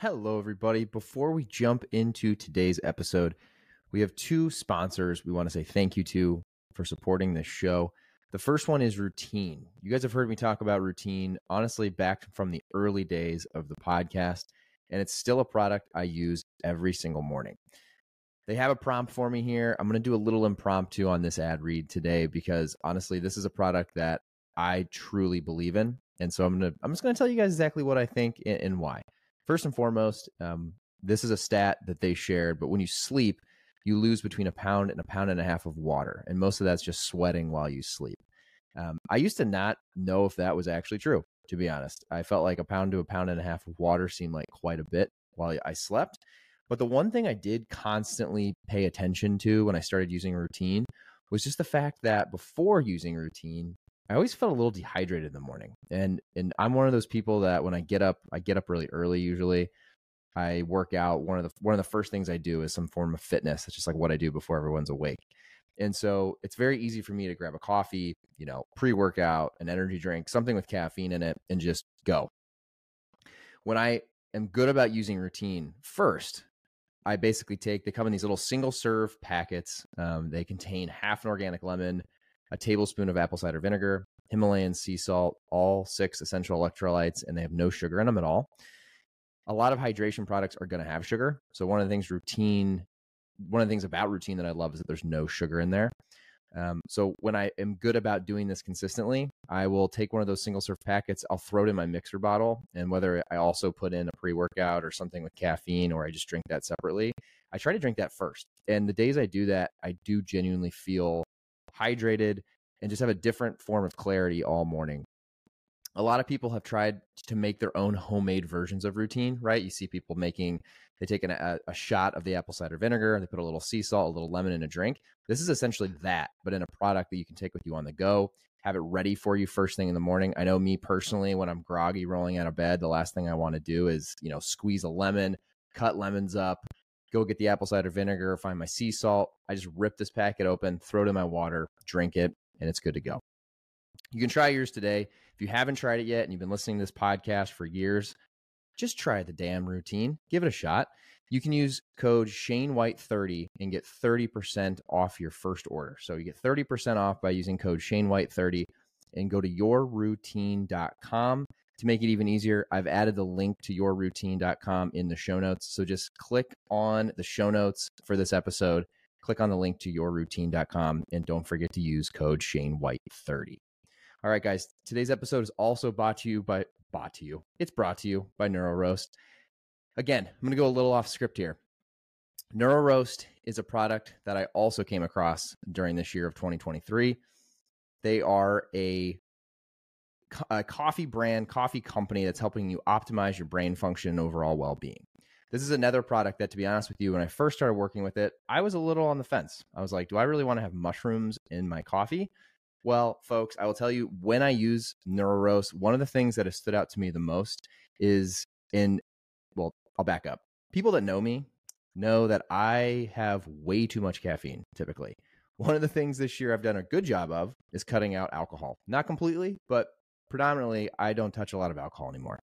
Hello, everybody. Before we jump into today's episode, we have two sponsors we want to say thank you to for supporting this show. The first one is Routine. You guys have heard me talk about Routine, honestly, back from the early days of the podcast, and it's still a product I use every single morning. They have a prompt for me here. I'm going to do a little impromptu on this ad read today because honestly, this is a product that I truly believe in. And so I'm going to I'm just going to tell you guys exactly what I think and, and why. First and foremost, um, this is a stat that they shared, but when you sleep, you lose between a pound and a pound and a half of water. And most of that's just sweating while you sleep. Um, I used to not know if that was actually true, to be honest. I felt like a pound to a pound and a half of water seemed like quite a bit while I slept. But the one thing I did constantly pay attention to when I started using routine was just the fact that before using routine, I always felt a little dehydrated in the morning. And and I'm one of those people that when I get up, I get up really early usually. I work out. One of the one of the first things I do is some form of fitness. It's just like what I do before everyone's awake. And so it's very easy for me to grab a coffee, you know, pre-workout, an energy drink, something with caffeine in it and just go. When I am good about using routine first, I basically take they come in these little single serve packets. Um, they contain half an organic lemon, a tablespoon of apple cider vinegar, Himalayan sea salt, all six essential electrolytes, and they have no sugar in them at all. A lot of hydration products are going to have sugar. So, one of the things routine, one of the things about routine that I love is that there's no sugar in there. Um, so, when I am good about doing this consistently, I will take one of those single serve packets, I'll throw it in my mixer bottle, and whether I also put in a pre workout or something with caffeine or I just drink that separately, I try to drink that first. And the days I do that, I do genuinely feel hydrated, and just have a different form of clarity all morning. A lot of people have tried to make their own homemade versions of routine, right? You see people making, they take an, a, a shot of the apple cider vinegar, they put a little sea salt, a little lemon in a drink. This is essentially that, but in a product that you can take with you on the go, have it ready for you first thing in the morning. I know me personally, when I'm groggy rolling out of bed, the last thing I want to do is, you know, squeeze a lemon, cut lemons up, go get the apple cider vinegar, find my sea salt. I just rip this packet open, throw it in my water, drink it, and it's good to go. You can try yours today. If you haven't tried it yet and you've been listening to this podcast for years, just try the damn routine. Give it a shot. You can use code Shane White 30 and get 30% off your first order. So you get 30% off by using code Shane White 30 and go to yourroutine.com to make it even easier, I've added the link to yourroutine.com in the show notes. So just click on the show notes for this episode, click on the link to yourroutine.com, and don't forget to use code Shane White 30 All right, guys, today's episode is also brought to you by brought to you. It's brought to you by NeuRoast. Again, I'm going to go a little off script here. NeuRoast is a product that I also came across during this year of 2023. They are a a coffee brand, coffee company that's helping you optimize your brain function and overall well being. This is another product that, to be honest with you, when I first started working with it, I was a little on the fence. I was like, do I really want to have mushrooms in my coffee? Well, folks, I will tell you when I use NeuRoast, one of the things that has stood out to me the most is in, well, I'll back up. People that know me know that I have way too much caffeine typically. One of the things this year I've done a good job of is cutting out alcohol. Not completely, but predominantly I don't touch a lot of alcohol anymore.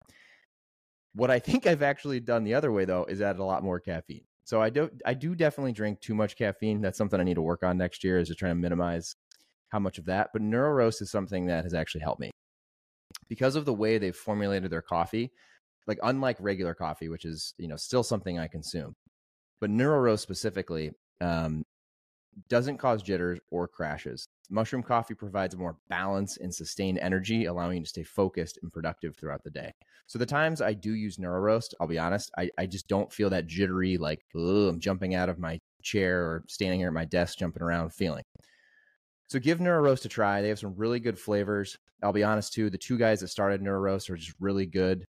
What I think I've actually done the other way though is add a lot more caffeine. So I do I do definitely drink too much caffeine. That's something I need to work on next year is to try to minimize how much of that. But neuro NeuRoast is something that has actually helped me. Because of the way they've formulated their coffee, like unlike regular coffee, which is, you know, still something I consume. But neuro NeuRoast specifically, um, doesn't cause jitters or crashes. Mushroom coffee provides more balance and sustained energy, allowing you to stay focused and productive throughout the day. So the times I do use NeuRoast, I'll be honest, I, I just don't feel that jittery, like I'm jumping out of my chair or standing here at my desk jumping around feeling. So give NeuRoast a try. They have some really good flavors. I'll be honest too, the two guys that started NeuRoast are just really good,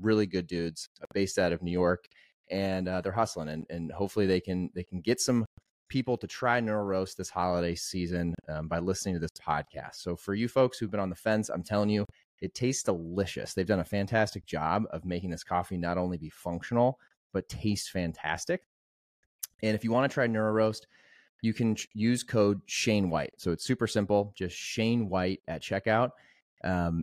really good dudes, based out of New York, and uh, they're hustling. And, and hopefully they can they can get some people to try NeuRoast this holiday season um, by listening to this podcast. So for you folks who've been on the fence, I'm telling you, it tastes delicious. They've done a fantastic job of making this coffee not only be functional, but taste fantastic. And if you want to try NeuRoast, you can use code Shane White. So it's super simple, just Shane White at checkout. Um,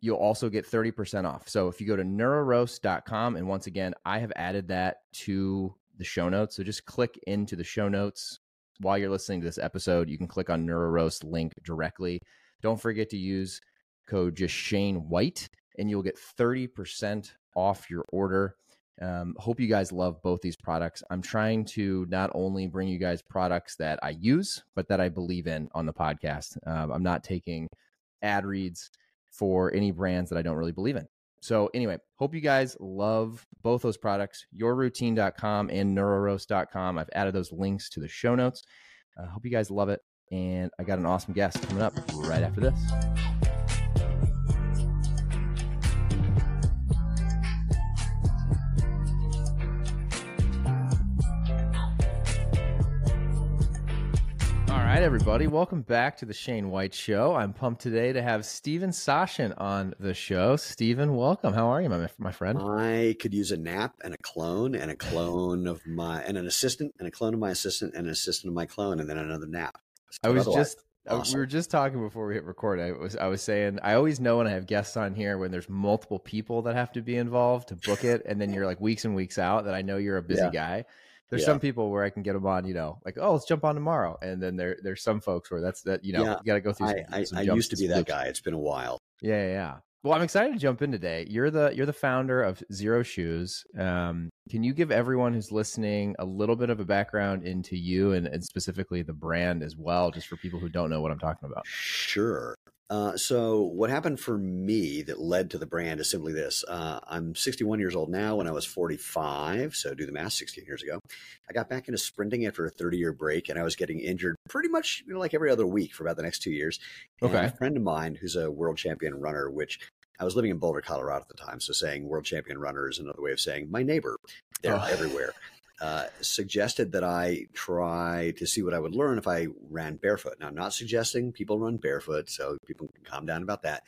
you'll also get 30% off. So if you go to neuroast.com, and once again, I have added that to the show notes. So just click into the show notes while you're listening to this episode. You can click on NeuRoast link directly. Don't forget to use code just Shane White, and you'll get 30% off your order. Um, hope you guys love both these products. I'm trying to not only bring you guys products that I use, but that I believe in on the podcast. Um, I'm not taking ad reads for any brands that I don't really believe in. So, anyway, hope you guys love both those products, yourroutine.com and neuroast.com. I've added those links to the show notes. I uh, hope you guys love it. And I got an awesome guest coming up right after this. Right, everybody. Welcome back to the Shane White Show. I'm pumped today to have Steven Sashen on the show. Steven, welcome. How are you, my, my friend? I could use a nap and a clone and a clone of my and an assistant and a clone of my assistant and an assistant of my clone and then another nap. I was just uh, awesome. we were just talking before we hit record. I was I was saying I always know when I have guests on here when there's multiple people that have to be involved to book it, and then you're like weeks and weeks out that I know you're a busy yeah. guy. There's yeah. some people where I can get them on, you know, like oh, let's jump on tomorrow, and then there there's some folks where that's that, you know, yeah. you got to go through. Some, I, some I, I used to be that guy. It's been a while. Yeah, yeah. Well, I'm excited to jump in today. You're the you're the founder of Xero Shoes. Um, can you give everyone who's listening a little bit of a background into you and, and specifically the brand as well, just for people who don't know what I'm talking about? Sure. Uh, so what happened for me that led to the brand is simply this. Uh, I'm 61 years old now. When I was 45, so do the math, 16 years ago, I got back into sprinting after a 30 year break, and I was getting injured pretty much you know, like every other week for about the next two years. And okay. a friend of mine who's a world champion runner, which I was living in Boulder, Colorado at the time, so saying world champion runner is another way of saying my neighbor. They're oh. everywhere. Uh, suggested that I try to see what I would learn if I ran barefoot. Now, I'm not suggesting people run barefoot, so people can calm down about that.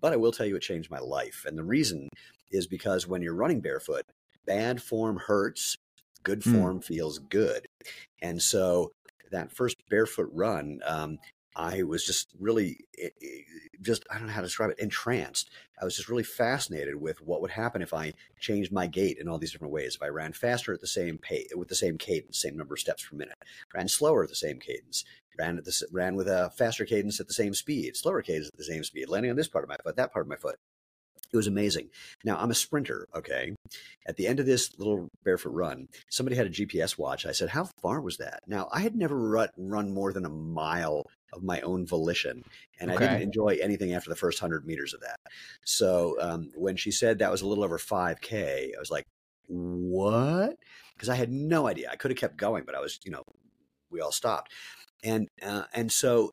But I will tell you it changed my life. And the reason is because when you're running barefoot, bad form hurts, good hmm. form mm. feels good. And so that first barefoot run, um, I was just really, eh, eh, just, I don't know how to describe it, entranced. I was just really fascinated with what would happen if I changed my gait in all these different ways. If I ran faster at the same pace, with the same cadence, same number of steps per minute, ran slower at the same cadence, ran at the, ran with a faster cadence at the same speed, slower cadence at the same speed, landing on this part of my foot, that part of my foot. It was amazing. Now, I'm a sprinter, okay? At the end of this little barefoot run, somebody had a GPS watch. I said, How far was that? Now, I had never run, run more than a mile of my own volition, and okay. I didn't enjoy anything after the first 100 meters of that. So um, when she said that was a little over 5K, I was like, What? Because I had no idea. I could have kept going, but I was, you know, we all stopped. And uh, and so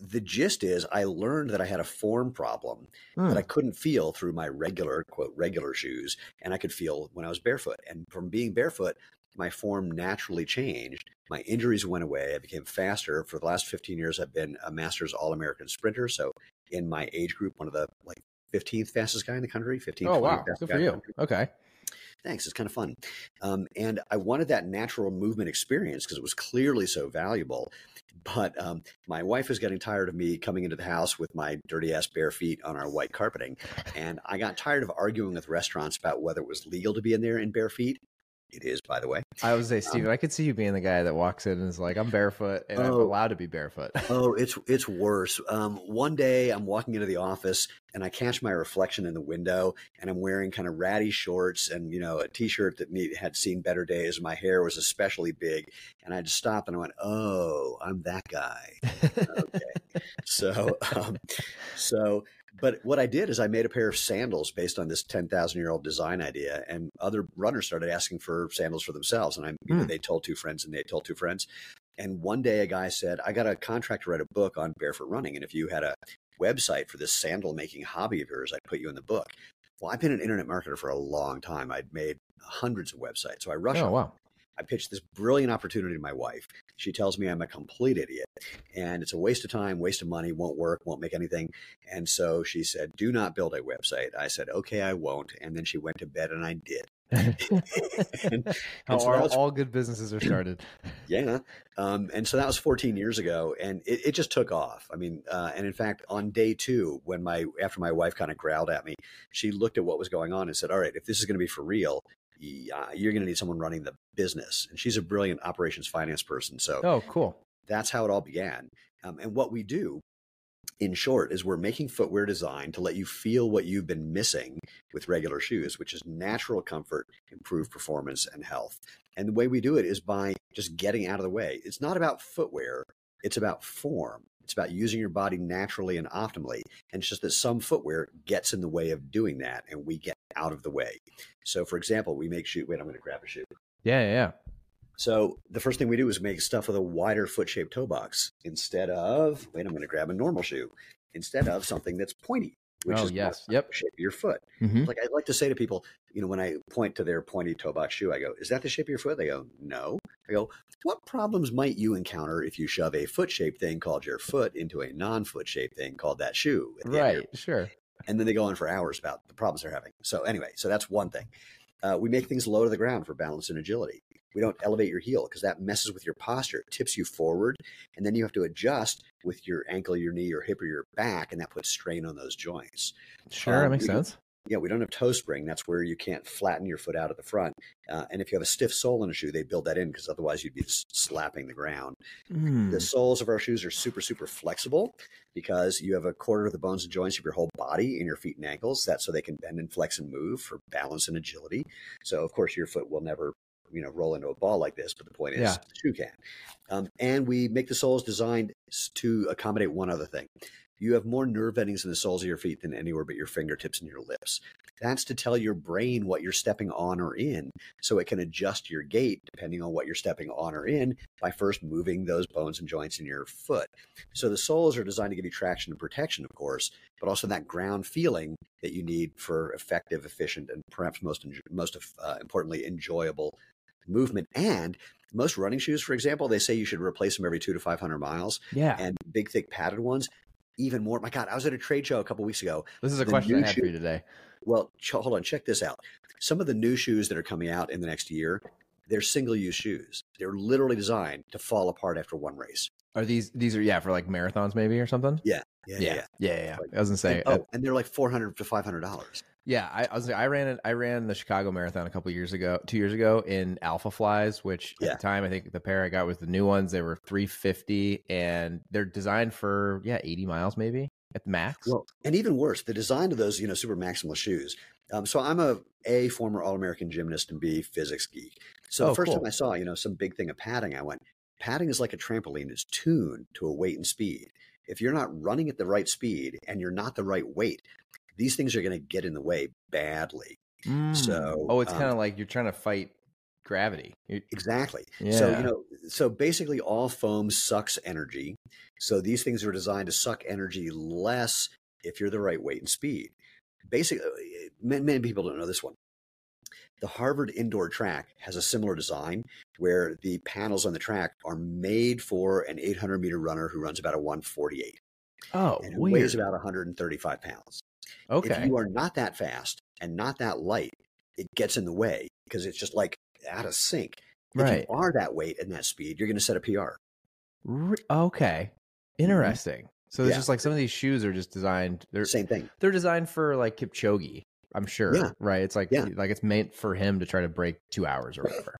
the gist is I learned that I had a form problem mm. that I hmm. couldn't feel through my regular, quote, regular shoes. And I could feel when I was barefoot. And from being barefoot, my form naturally changed. My injuries went away. I became faster. For the last 15 years, I've been a Masters All American sprinter. So in my age group, one of the like 15th fastest guy in the country, 15th. Oh, wow. Good for you. Okay. Thanks. It's kind of fun. Um, and I wanted that natural movement experience because it was clearly so valuable. But um, my wife was getting tired of me coming into the house with my dirty ass bare feet on our white carpeting. And I got tired of arguing with restaurants about whether it was legal to be in there in bare feet. It is, by the way. I would say, Steven, um, I could see you being the guy that walks in and is like, "I'm barefoot and oh, I'm allowed to be barefoot." oh, it's it's worse. Um, one day, I'm walking into the office and I catch my reflection in the window, and I'm wearing kind of ratty shorts and you know a t-shirt that need, had seen better days. My hair was especially big, and I just stopped and I went, "Oh, I'm that guy." okay, so um, so but what I did is I made a pair of sandals based on this 10,000 year old design idea. And other runners started asking for sandals for themselves. And I, you know, hmm. they told two friends and they told two friends. And one day a guy said, I got a contract to write a book on barefoot running. And if you had a website for this sandal making hobby of yours, I'd put you in the book. Well, I've been an internet marketer for a long time. I'd made hundreds of websites. So I rushed. Oh, wow. I pitched this brilliant opportunity to my wife. She tells me I'm a complete idiot and it's a waste of time, waste of money, won't work, won't make anything. And so she said, Do not build a website. I said, Okay, I won't. And then she went to bed and I did. and, How and so all, was- all good businesses are started. yeah. Um, and so that was 14 years ago, and it, it just took off. I mean, uh, and in fact, on day two, when my after my wife kind of growled at me, she looked at what was going on and said, "All right, if this is going to be for real, uh, you're going to need someone running the business." And she's a brilliant operations finance person, so Oh, cool. that's how it all began. Um, and what we do, in short, is we're making footwear design to let you feel what you've been missing with regular shoes, which is natural comfort, improved performance, and health. And the way we do it is by just getting out of the way. It's not about footwear, it's about form. It's about using your body naturally and optimally. And it's just that some footwear gets in the way of doing that, and we get out of the way. So, for example, we make shoe. Wait, I'm going to grab a shoe. Yeah, yeah, yeah. So the first thing we do is make stuff with a wider foot shaped toe box instead of wait, I'm going to grab a normal shoe instead of something that's pointy, which Oh, is yes. Yep. shape of your foot. hmm Like I like to say to people, you know, when I point to their pointy toe box shoe, I go, "Is that the shape of your foot?" They go, "No." I go, "What problems might you encounter if you shove a foot shaped thing called your foot into a non foot shaped thing called that shoe?" at the end of your Right. Sure. And then they go on for hours about the problems they're having. So anyway, so that's one thing. Uh, we make things low to the ground for balance and agility. We don't elevate your heel because that messes with your posture. It tips you forward, and then you have to adjust with your ankle, your knee, your hip, or your back, and that puts strain on those joints. Sure. that Um, makes we don't- sense. Yeah, we don't have toe spring. That's where you can't flatten your foot out at the front. Uh, and if you have a stiff sole in a shoe, they build that in because otherwise you'd be slapping the ground. Mm. The soles of our shoes are super, super flexible because you have a quarter of the bones and joints of your whole body in your feet and ankles. That's so they can bend and flex and move for balance and agility. So, of course, your foot will never, you know, roll into a ball like this. But the point is, Yeah. the shoe can. Um, and we make the soles designed to accommodate one other thing. You have more nerve endings in the soles of your feet than anywhere but your fingertips and your lips. That's to tell your brain what you're stepping on or in, so it can adjust your gait depending on what you're stepping on or in by first moving those bones and joints in your foot. So the soles are designed to give you traction and protection, of course, but also that ground feeling that you need for effective, efficient, and perhaps most most uh, importantly enjoyable movement. And most running shoes, for example, they say you should replace them every two to five hundred miles, Yeah. and big, thick, padded ones. Even more. My God, I was at a trade show a couple weeks ago. This is a the question I had for you today. Well, ch- hold on, check this out. Some of the new shoes that are coming out in the next year, they're single-use shoes. They're literally designed to fall apart after one race. Are these these are yeah for like marathons maybe or something? Yeah, yeah, yeah, yeah. yeah. yeah. Like- I was gonna say. And, oh, and they're like four hundred to five hundred dollars. Yeah, I, I was. I ran it. I ran the Chicago Marathon a couple years ago, two years ago in Alphaflys, which at the time I think the pair I got was the new ones. They were three fifty, and they're designed for yeah eighty miles maybe at the max. Well, and even worse, the design of those, you know, super maximal shoes. Um, so I'm a a former All American gymnast and B physics geek. So Oh, the first cool. time I saw, you know, some big thing of padding, I went, padding is like a trampoline. It's tuned to a weight and speed. If you're not running at the right speed and you're not the right weight, these things are going to get in the way badly. Mm. so, oh, it's um, kind of like you're trying to fight gravity. You- Exactly. So, Yeah. you know, so basically all foam sucks energy. So these things are designed to suck energy less if you're the right weight and speed. Basically, many, many people don't know this one. The Harvard indoor track has a similar design where the panels on the track are made for an 800 meter runner who runs about a 148 oh, and weird. weighs about 135 pounds. okay. If you are not that fast and not that light, it gets in the way because it's just like out of sync. If right. you are that weight and that speed, you're going to set a PR. Re- okay. Interesting. So it's Mm-hmm. Yeah. just like some of these shoes are just designed. They're Same thing. they're designed for like Kipchoge. I'm sure. Yeah. Right. It's like Yeah. like it's meant for him to try to break two hours or whatever.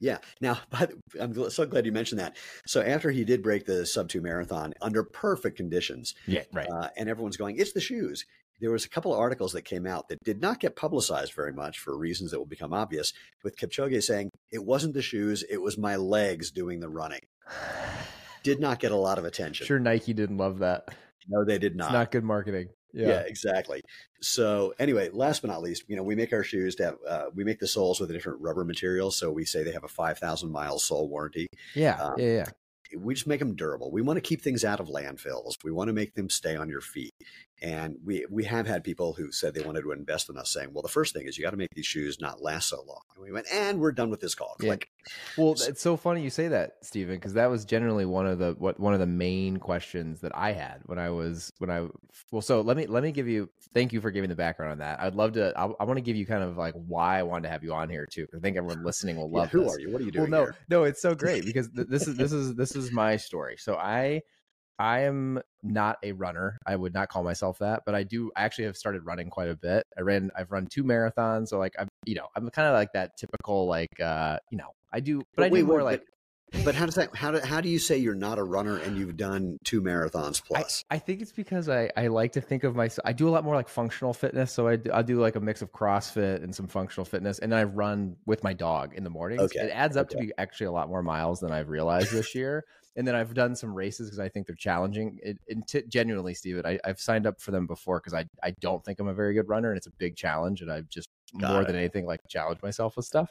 Yeah. Now, but I'm so glad you mentioned that. So after he did break the sub two marathon under perfect conditions, yeah. Right. uh, and everyone's going, it's the shoes. There was a couple of articles that came out that did not get publicized very much for reasons that will become obvious. With Kipchoge saying it wasn't the shoes, it was my legs doing the running. Did not get a lot of attention. sure, Nike didn't love that. No, they did It's not. not good marketing. Yeah. Yeah. exactly. So anyway, last but not least, you know, we make our shoes to have, uh, we make the soles with a different rubber material. So we say they have a 5,000 mile sole warranty. Yeah. Um, yeah. Yeah. We just make them durable. We want to keep things out of landfills. We want to make them stay on your feet. And we we have had people who said they wanted to invest in us, saying, "Well, the first thing is you got to make these shoes not last so long." And we went, "And we're done with this call." Yeah. Well, it's so funny you say that, Steven, because that was generally one of the what one of the main questions that I had when I was when I well. So let me let me give you thank you for giving the background on that. I'd love to. I, I want to give you kind of like why I wanted to have you on here too. I think everyone listening will love. Yeah, who this. are you? What are you doing? Well, no, here? no, it's so great because th- this is this is this is my story. So I I am not a runner. I would not call myself that, but I do I actually have started running quite a bit. I ran I've run two marathons, so like I'm you know, I'm kind of like that typical like uh, you know, I do but, I wait, do more wait, like But, but how does that? How do how do you say you're not a runner and you've done two marathons plus? I think it's because I, I like to think of myself. I do a lot more like functional fitness. So I do, I do like a mix of CrossFit and some functional fitness. And then I run with my dog in the mornings. Okay, It adds up to be actually a lot more miles than I've realized this year. And then I've done some races because I think they're challenging. It, and t- genuinely, Steven, I, I've signed up for them before because I, I don't think I'm a very good runner and it's a big challenge. And I've just Got more it. than anything like challenge myself with stuff.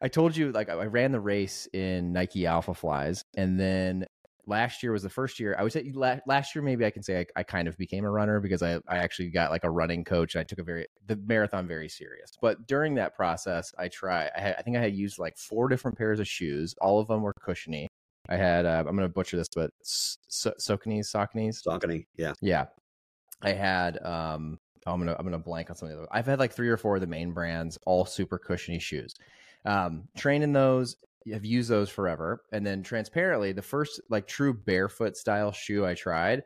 I told you like I I ran the race in Nike Alphaflys, and then last year was the first year. I would say last year maybe I can say I, I kind of became a runner because I I actually got like a running coach and I took a very the marathon very serious. But during that process, I try I, had, I think I had used like four different pairs of shoes. All of them were cushiony. I had uh, I'm going to butcher this, but so- Saucony's Saucony's Saucony, yeah. yeah. I had um oh, I'm gonna I'm gonna blank on some of the other. I've had like three or four of the main brands, all super cushiony shoes. Um, train in those, have used those forever. And then transparently, the first like true barefoot style shoe I tried,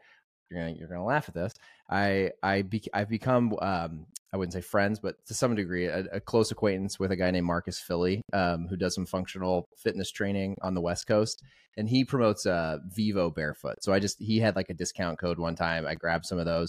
you're gonna you're gonna laugh at this. I I be, I've become um I wouldn't say friends, but to some degree, a, a close acquaintance with a guy named Marcus Filly, um, who does some functional fitness training on the West Coast, and he promotes uh Vivobarefoot. So I just he had like a discount code one time. I grabbed some of those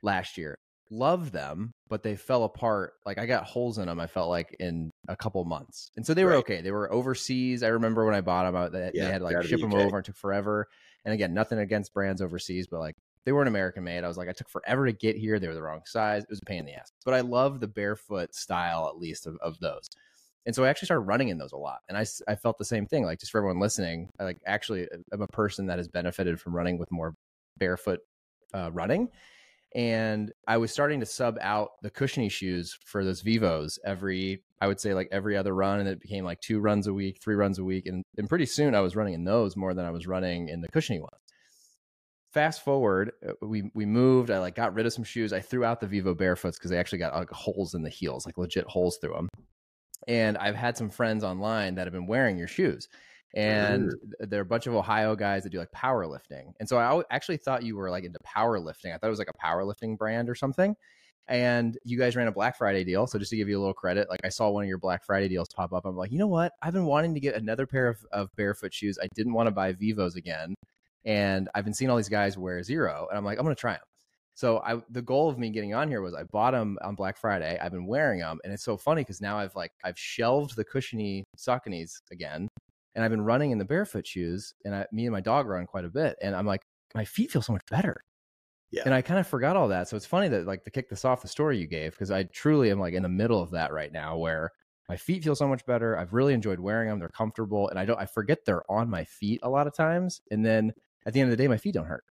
last year. Loved them, but they fell apart. Like I got holes in them. I felt like in a couple months, and so they were Right. okay. They were overseas. I remember when I bought them, out they, Yeah, they had like ship the them over and took forever. And again, nothing against brands overseas, but like they weren't American made. I was like, I took forever to get here. They were the wrong size. It was a pain in the ass. But I love the barefoot style, at least of, of those. And so I actually started running in those a lot. And I, I felt the same thing. Like just for everyone listening, I like actually I'm a person that has benefited from running with more barefoot uh, running. And I was starting to sub out the cushiony shoes for those Vivos every, I would say like every other run. And it became like two runs a week, three runs a week. And, and pretty soon I was running in those more than I was running in the cushiony ones. Fast forward, uh, we we moved. I like got rid of some shoes. I threw out the Vivobarefoots because they actually got like holes in the heels, like legit holes through them. And I've had some friends online that have been wearing your shoes, and th- they're a bunch of Ohio guys that do like powerlifting. And so I actually thought you were like into powerlifting. I thought it was like a powerlifting brand or something. And you guys ran a Black Friday deal. So just to give you a little credit, like I saw one of your Black Friday deals pop up. I'm like, you know what? I've been wanting to get another pair of, of barefoot shoes. I didn't want to buy Vivos again. And I've been seeing all these guys wear Xero. And I'm like, I'm to try them. So I, the goal of me getting on here was I bought them on Black Friday. I've been wearing them, and it's so funny because now I've like I've shelved the cushiony Sauconys again, and I've been running in the barefoot shoes. And I, me and my dog run quite a bit, and I'm like, my feet feel so much better. Yeah. And I kind of forgot all that. So it's funny that like to kick this off the story you gave because I truly am like in the middle of that right now where my feet feel so much better. I've really enjoyed wearing them. They're comfortable, and I don't I forget they're on my feet a lot of times, and then at the end of the day, my feet don't hurt.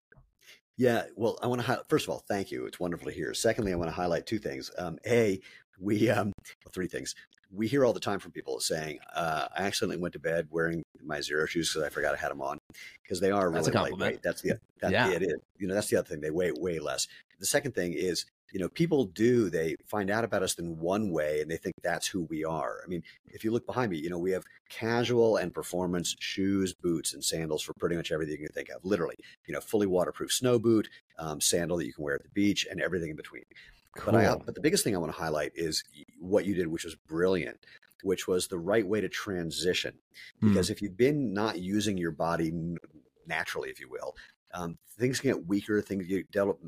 Yeah, well, I want to hi- first of all, thank you. It's wonderful to hear. Secondly, I want to highlight two things. Um, a, we um, well, three things. We hear all the time from people saying, uh, "I accidentally went to bed wearing my Xero shoes because I forgot I had them on," because they are That's a really compliment. lightweight. That's the that, yeah. it is. You know, that's the other thing. They weigh way less. The second thing is, you know, people do they find out about us in one way and they think that's who we are. I mean, if you look behind me, you know, we have casual and performance shoes, boots, and sandals for pretty much everything you can think of. Literally, you know, fully waterproof snow boot, um, sandal that you can wear at the beach, and everything in between. But I, but the biggest thing I want to highlight is what you did, which was brilliant, which was the right way to transition. Because if you've been not using your body naturally, if you will, um, things get weaker. Things you develop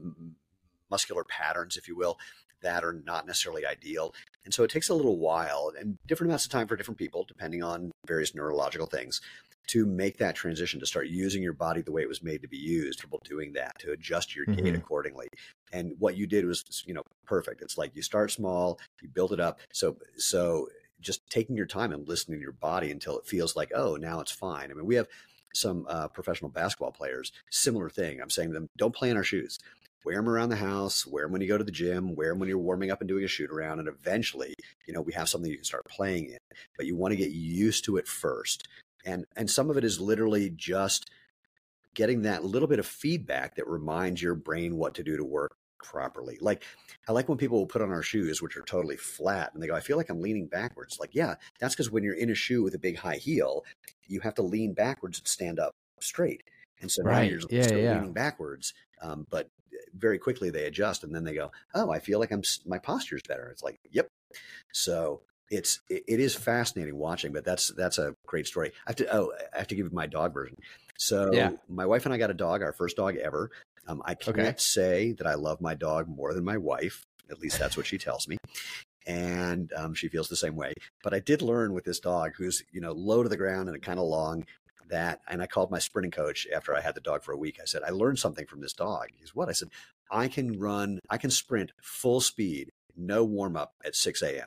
muscular patterns, if you will, that are not necessarily ideal. And so it takes a little while and different amounts of time for different people, depending on various neurological things, to make that transition to start using your body the way it was made to be used. People doing that to adjust your gait Mhm. accordingly. And what you did was, you know, perfect. It's like you start small, you build it up. So, so just taking your time and listening to your body until it feels like, oh, now it's fine. I mean, we have some uh, professional basketball players, similar thing. I'm saying to them, don't play in our shoes wear them around the house, wear them when you go to the gym, wear them when you're warming up and doing a shoot around. And eventually, you know, we have something you can start playing in, but you want to get used to it first. And, and some of it is literally just getting that little bit of feedback that reminds your brain what to do to work properly. Like I like when people will put on our shoes, which are totally flat, and they go, I feel like I'm leaning backwards. Like, yeah, that's because when you're in a shoe with a big high heel, you have to lean backwards and stand up straight. And so Right. now you're Yeah, still yeah. leaning backwards. Um, but very quickly they adjust and then they go, Oh, I feel like I'm my posture's better. It's like, yep. So it's it, it is fascinating watching, but that's that's a great story. I have to oh I have to give you my dog version. So Yeah. my wife and I got a dog, our first dog ever. Um, I can't Okay. say that I love my dog more than my wife. At least that's what she tells me. And um, she feels the same way. But I did learn with this dog, who's you know low to the ground and kind of long, that. And I called my sprinting coach after I had the dog for a week. I said, I learned something from this dog. He's what? I said, I can run, I can sprint full speed, no warm up at 6 a.m.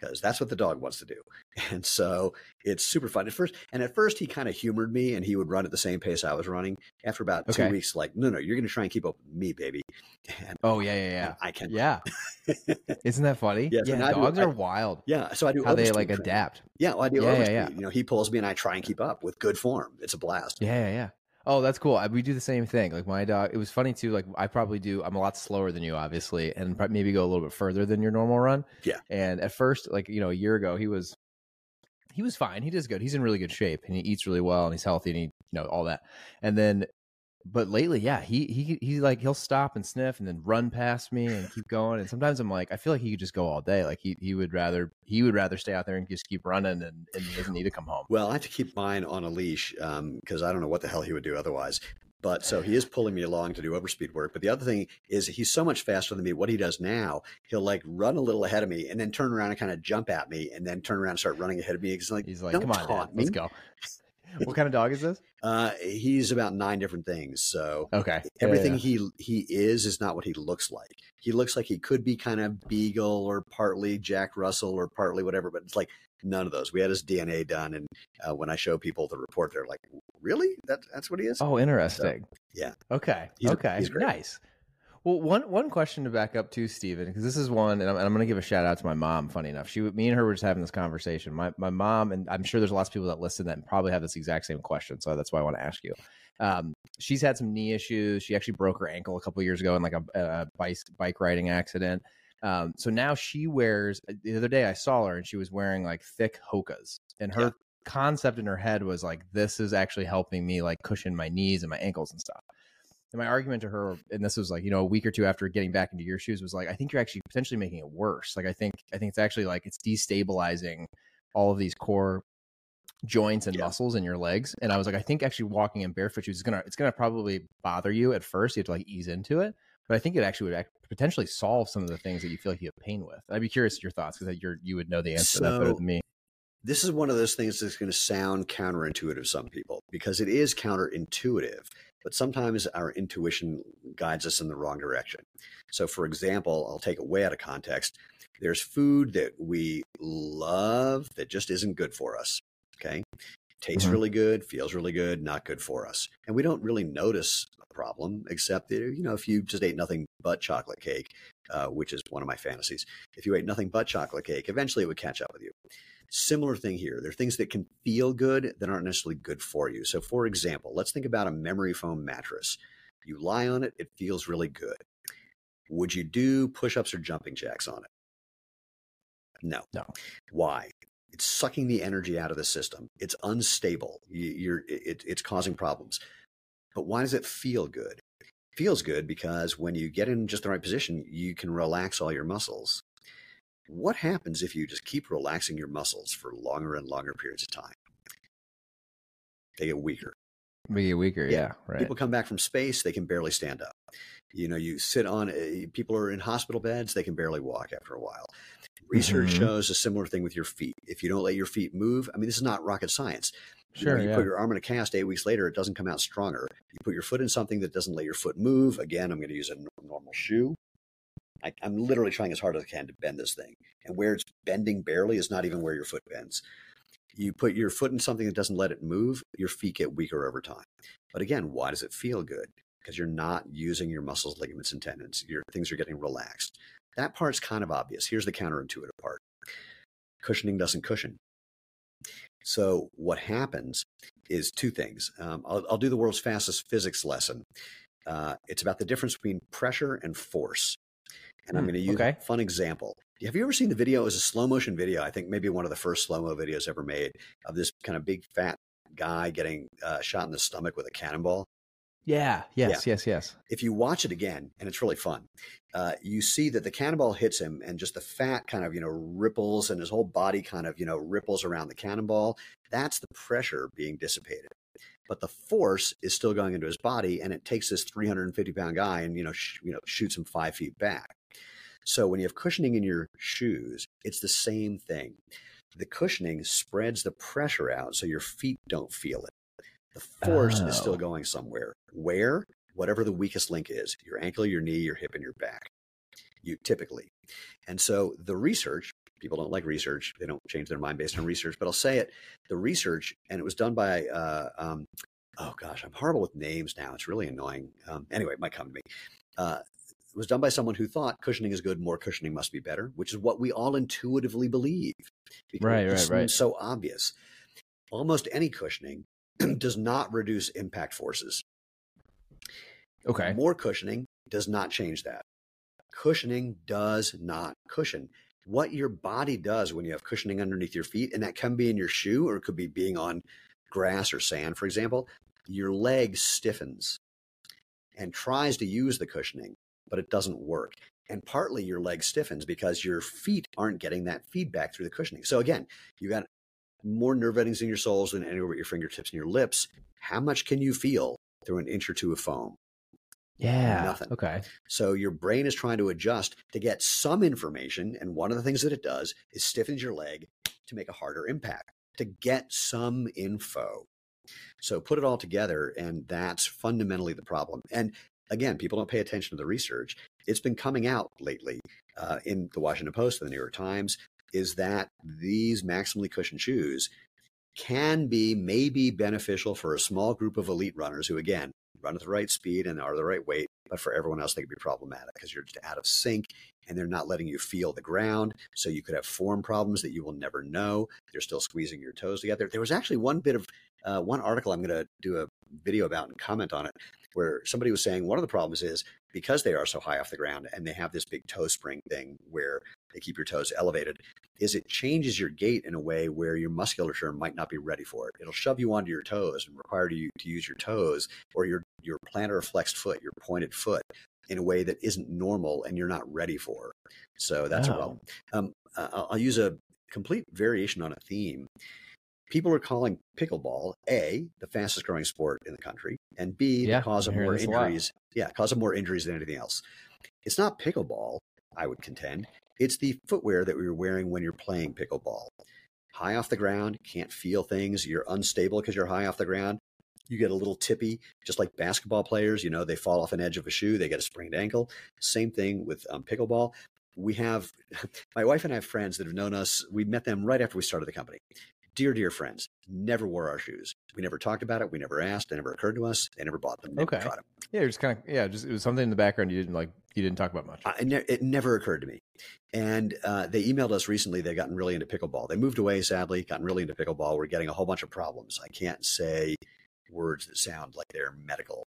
Because that's what the dog wants to do. And so it's super fun at first. And at first, he kind of humored me and he would run at the same pace I was running. After about Okay. two weeks, like, no, no, you're going to try and keep up with me, baby. And, Oh yeah, yeah, yeah. I can. Yeah. Isn't that funny? Yeah, I do- dogs I- are wild. Yeah. So I do How they like training. adapt. Yeah. Well, I do Yeah, yeah, yeah. You know, he pulls me and I try and keep up with good form. It's a blast. Yeah, yeah, yeah. Oh, that's cool. I- We do the same thing. Like my dog, it was funny too. Like I probably do. I'm a lot slower than you, obviously, and maybe go a little bit further than your normal run. Yeah. And at first, like you know, a year ago, he was he was fine. He does good. He's in really good shape, and he eats really well, and he's healthy, and he you know all that. And then, but lately, yeah, he he he like he'll stop and sniff, and then run past me and keep going. And sometimes I'm like, I feel like he could just go all day. Like he he would rather he would rather stay out there and just keep running, and, and he doesn't need to come home. Well, I have to keep mine on a leash um, because I don't know what the hell he would do otherwise. But so he is pulling me along to do overspeed work. But the other thing is he's so much faster than me. What he does now, he'll like run a little ahead of me and then turn around and kind of jump at me and then turn around and start running ahead of me. He's like, He's like, "Don't come on, taunt let's go. what kind of dog is this? Uh, he's about nine different things. So Okay, everything yeah. he he is is not what he looks like. He looks like he could be kind of beagle or partly Jack Russell or partly whatever, but it's like none of those. We had his DNA done, and uh, when I show people the report, they're like, "Really? That that's what he is?" Oh, interesting. yeah. Okay. He's- okay. he's nice. Well, one one question to back up to Steven, because this is one, and I'm, I'm going to give a shout out to my mom. Funny enough, she, me and her were just having this conversation. My my mom, and I'm sure there's lots of people that listen that probably have this exact same question. So that's why I want to ask you. Um, she's had some knee issues. She actually broke her ankle a couple years ago in like a, a bike bike riding accident. Um, so now she wears. The other day I saw her, and she was wearing like thick hokas, and her Yeah. concept in her head was like, "This is actually helping me like cushion my knees and my ankles and stuff." And my argument to her, and this was like, you know, a week or two after getting back into your shoes, was like, I think you're actually potentially making it worse. Like, I think, I think it's actually like it's destabilizing all of these core joints and Yeah. muscles in your legs. And I was like, I think actually walking in barefoot shoes is gonna, it's gonna probably bother you at first. You have to like ease into it, but I think it actually would act- potentially solve some of the things that you feel like you have pain with. I'd be curious your thoughts because you're you would know the answer to that better So- than me. this is one of those things that's going to sound counterintuitive to some people because it is counterintuitive but sometimes our intuition guides us in the wrong direction. So for example i'll take it way out of context. There's food that we love that just isn't good for us okay? Tastes Mhm. really good feels really good not good for us. And we don't really notice a problem except that you know if you just ate nothing but chocolate cake uh, which is one of my fantasies if you ate nothing but chocolate cake eventually it would catch up with you Similar thing here. There are things that can feel good that aren't necessarily good for you. So, for example, let's think about a memory foam mattress. You lie on it, it feels really good. Would you do push ups or jumping jacks on it? No. No. Why? It's sucking the energy out of the system. It's unstable. You, you're, it, it's causing problems. But why does it feel good? It feels good because when you get in just the right position, you can relax all your muscles. What happens if you just keep relaxing your muscles for longer and longer periods of time? They get weaker. Make it weaker. Yeah. Yeah. Right. People come back from space, they can barely stand up. You know, you sit on, a, people are in hospital beds, they can barely walk after a while. Research Mhm. shows a similar thing with your feet. If you don't let your feet move, I mean, this is not rocket science. You know, Sure. you yeah. put your arm in a cast eight weeks later, it doesn't come out stronger. You put your foot in something that doesn't let your foot move. Again, I'm going to use a normal shoe. I, I'm literally trying as hard as I can to bend this thing. And where it's bending barely is not even where your foot bends. You put your foot in something that doesn't let it move, your feet get weaker over time. But again, why does it feel good? because you're not using your muscles, ligaments, and tendons. Your things are getting relaxed. That part's kind of obvious. Here's the counterintuitive part cushioning doesn't cushion. So, what happens is two things. Um, I'll, I'll, do the world's fastest physics lesson. Uh, it's about the difference between pressure and force. And I'm going to use okay. a fun example. Have you ever seen the video? It was a slow motion video. I think maybe one of the first slow mo videos ever made of this kind of big fat guy getting uh, shot in the stomach with a cannonball. Yeah. Yes. Yeah. Yes. Yes. If you watch it again, and it's really fun, uh, you see that the cannonball hits him, and just the fat kind of you know ripples, and his whole body kind of you know ripples around the cannonball. That's the pressure being dissipated, but the force is still going into his body, and it takes this 350 pound guy and you know sh- you know shoots him five feet back. So when you have cushioning in your shoes, it's the same thing. The cushioning spreads the pressure out so your feet don't feel it. The force oh. is still oh. going somewhere. Where? Whatever the weakest link is your ankle, your knee, your hip, and your back. You typically. And so the research, people don't like research. They don't change their mind based on research, but I'll say it. The research, and it was done by, uh, um, oh gosh, I'm horrible with names now. It's really annoying. Um, anyway, it might come to me. Uh, was done by someone who thought cushioning is good, more cushioning must be better, which is what we all intuitively believe. Right, right, right. So obvious. Almost any cushioning does not reduce impact forces. Okay. More cushioning does not change that. Cushioning does not cushion. What your body does when you have cushioning underneath your feet, and that can be in your shoe or it could be being on grass or sand, for example, your leg stiffens and tries to use the cushioning, but it doesn't work. And partly your leg stiffens because your feet aren't getting that feedback through the cushioning. So again, you got more nerve endings in your soles than anywhere but your fingertips and your lips. How much can you feel through an inch or two of foam? Yeah. Nothing. Okay. So your brain is trying to adjust to get some information. And one of the things that it does is stiffens your leg to make a harder impact, to get some info. So put it all together, and that's fundamentally the problem. And again, people don't pay attention to the research. It's been coming out lately uh, in the Washington Post and the New York Times is that these maximally cushioned shoes can be maybe beneficial for a small group of elite runners who, again, run at the right speed and are the right weight, but for everyone else, they could be problematic because you're just out of sync and they're not letting you feel the ground. So you could have form problems that you will never know. They're still squeezing your toes together. There was actually one bit of uh, one article I'm going to do a video about and comment on it where somebody was saying one of the problems is because they are so high off the ground and they have this big toe spring thing where they keep your toes elevated is it changes your gait in a way where your musculature might not be ready for it. It'll shove you onto your toes and require you to use your toes or your your plantar flexed foot, your pointed foot, in a way that isn't normal and you're not ready for. So that's a problem. Um, I'll use a complete variation on a theme. People are calling pickleball a the fastest growing sport in the country, and b yeah, the cause of more injuries. Yeah, cause of more injuries than anything else. It's not pickleball, I would contend. It's the footwear that are wearing when you're playing pickleball. High off the ground, can't feel things. You're unstable because you're high off the ground. You get a little tippy, just like basketball players. You know, they fall off an edge of a shoe, they get a sprained ankle. Same thing with um, pickleball. We have, my wife and I have friends that have known us. We met them right after we started the company dear, dear friends, never wore our shoes. We never talked about it. We never asked. It never occurred to us. They never bought them. okay. Them. Yeah, just kind of yeah, just it was something in the background you didn't like. You didn't talk about much. Uh, it, ne- it, never occurred to me. And uh, they emailed us recently. They've gotten really into pickleball. They moved away, sadly, gotten really into pickleball. We're getting a whole bunch of problems. I can't say words that sound like they're medical.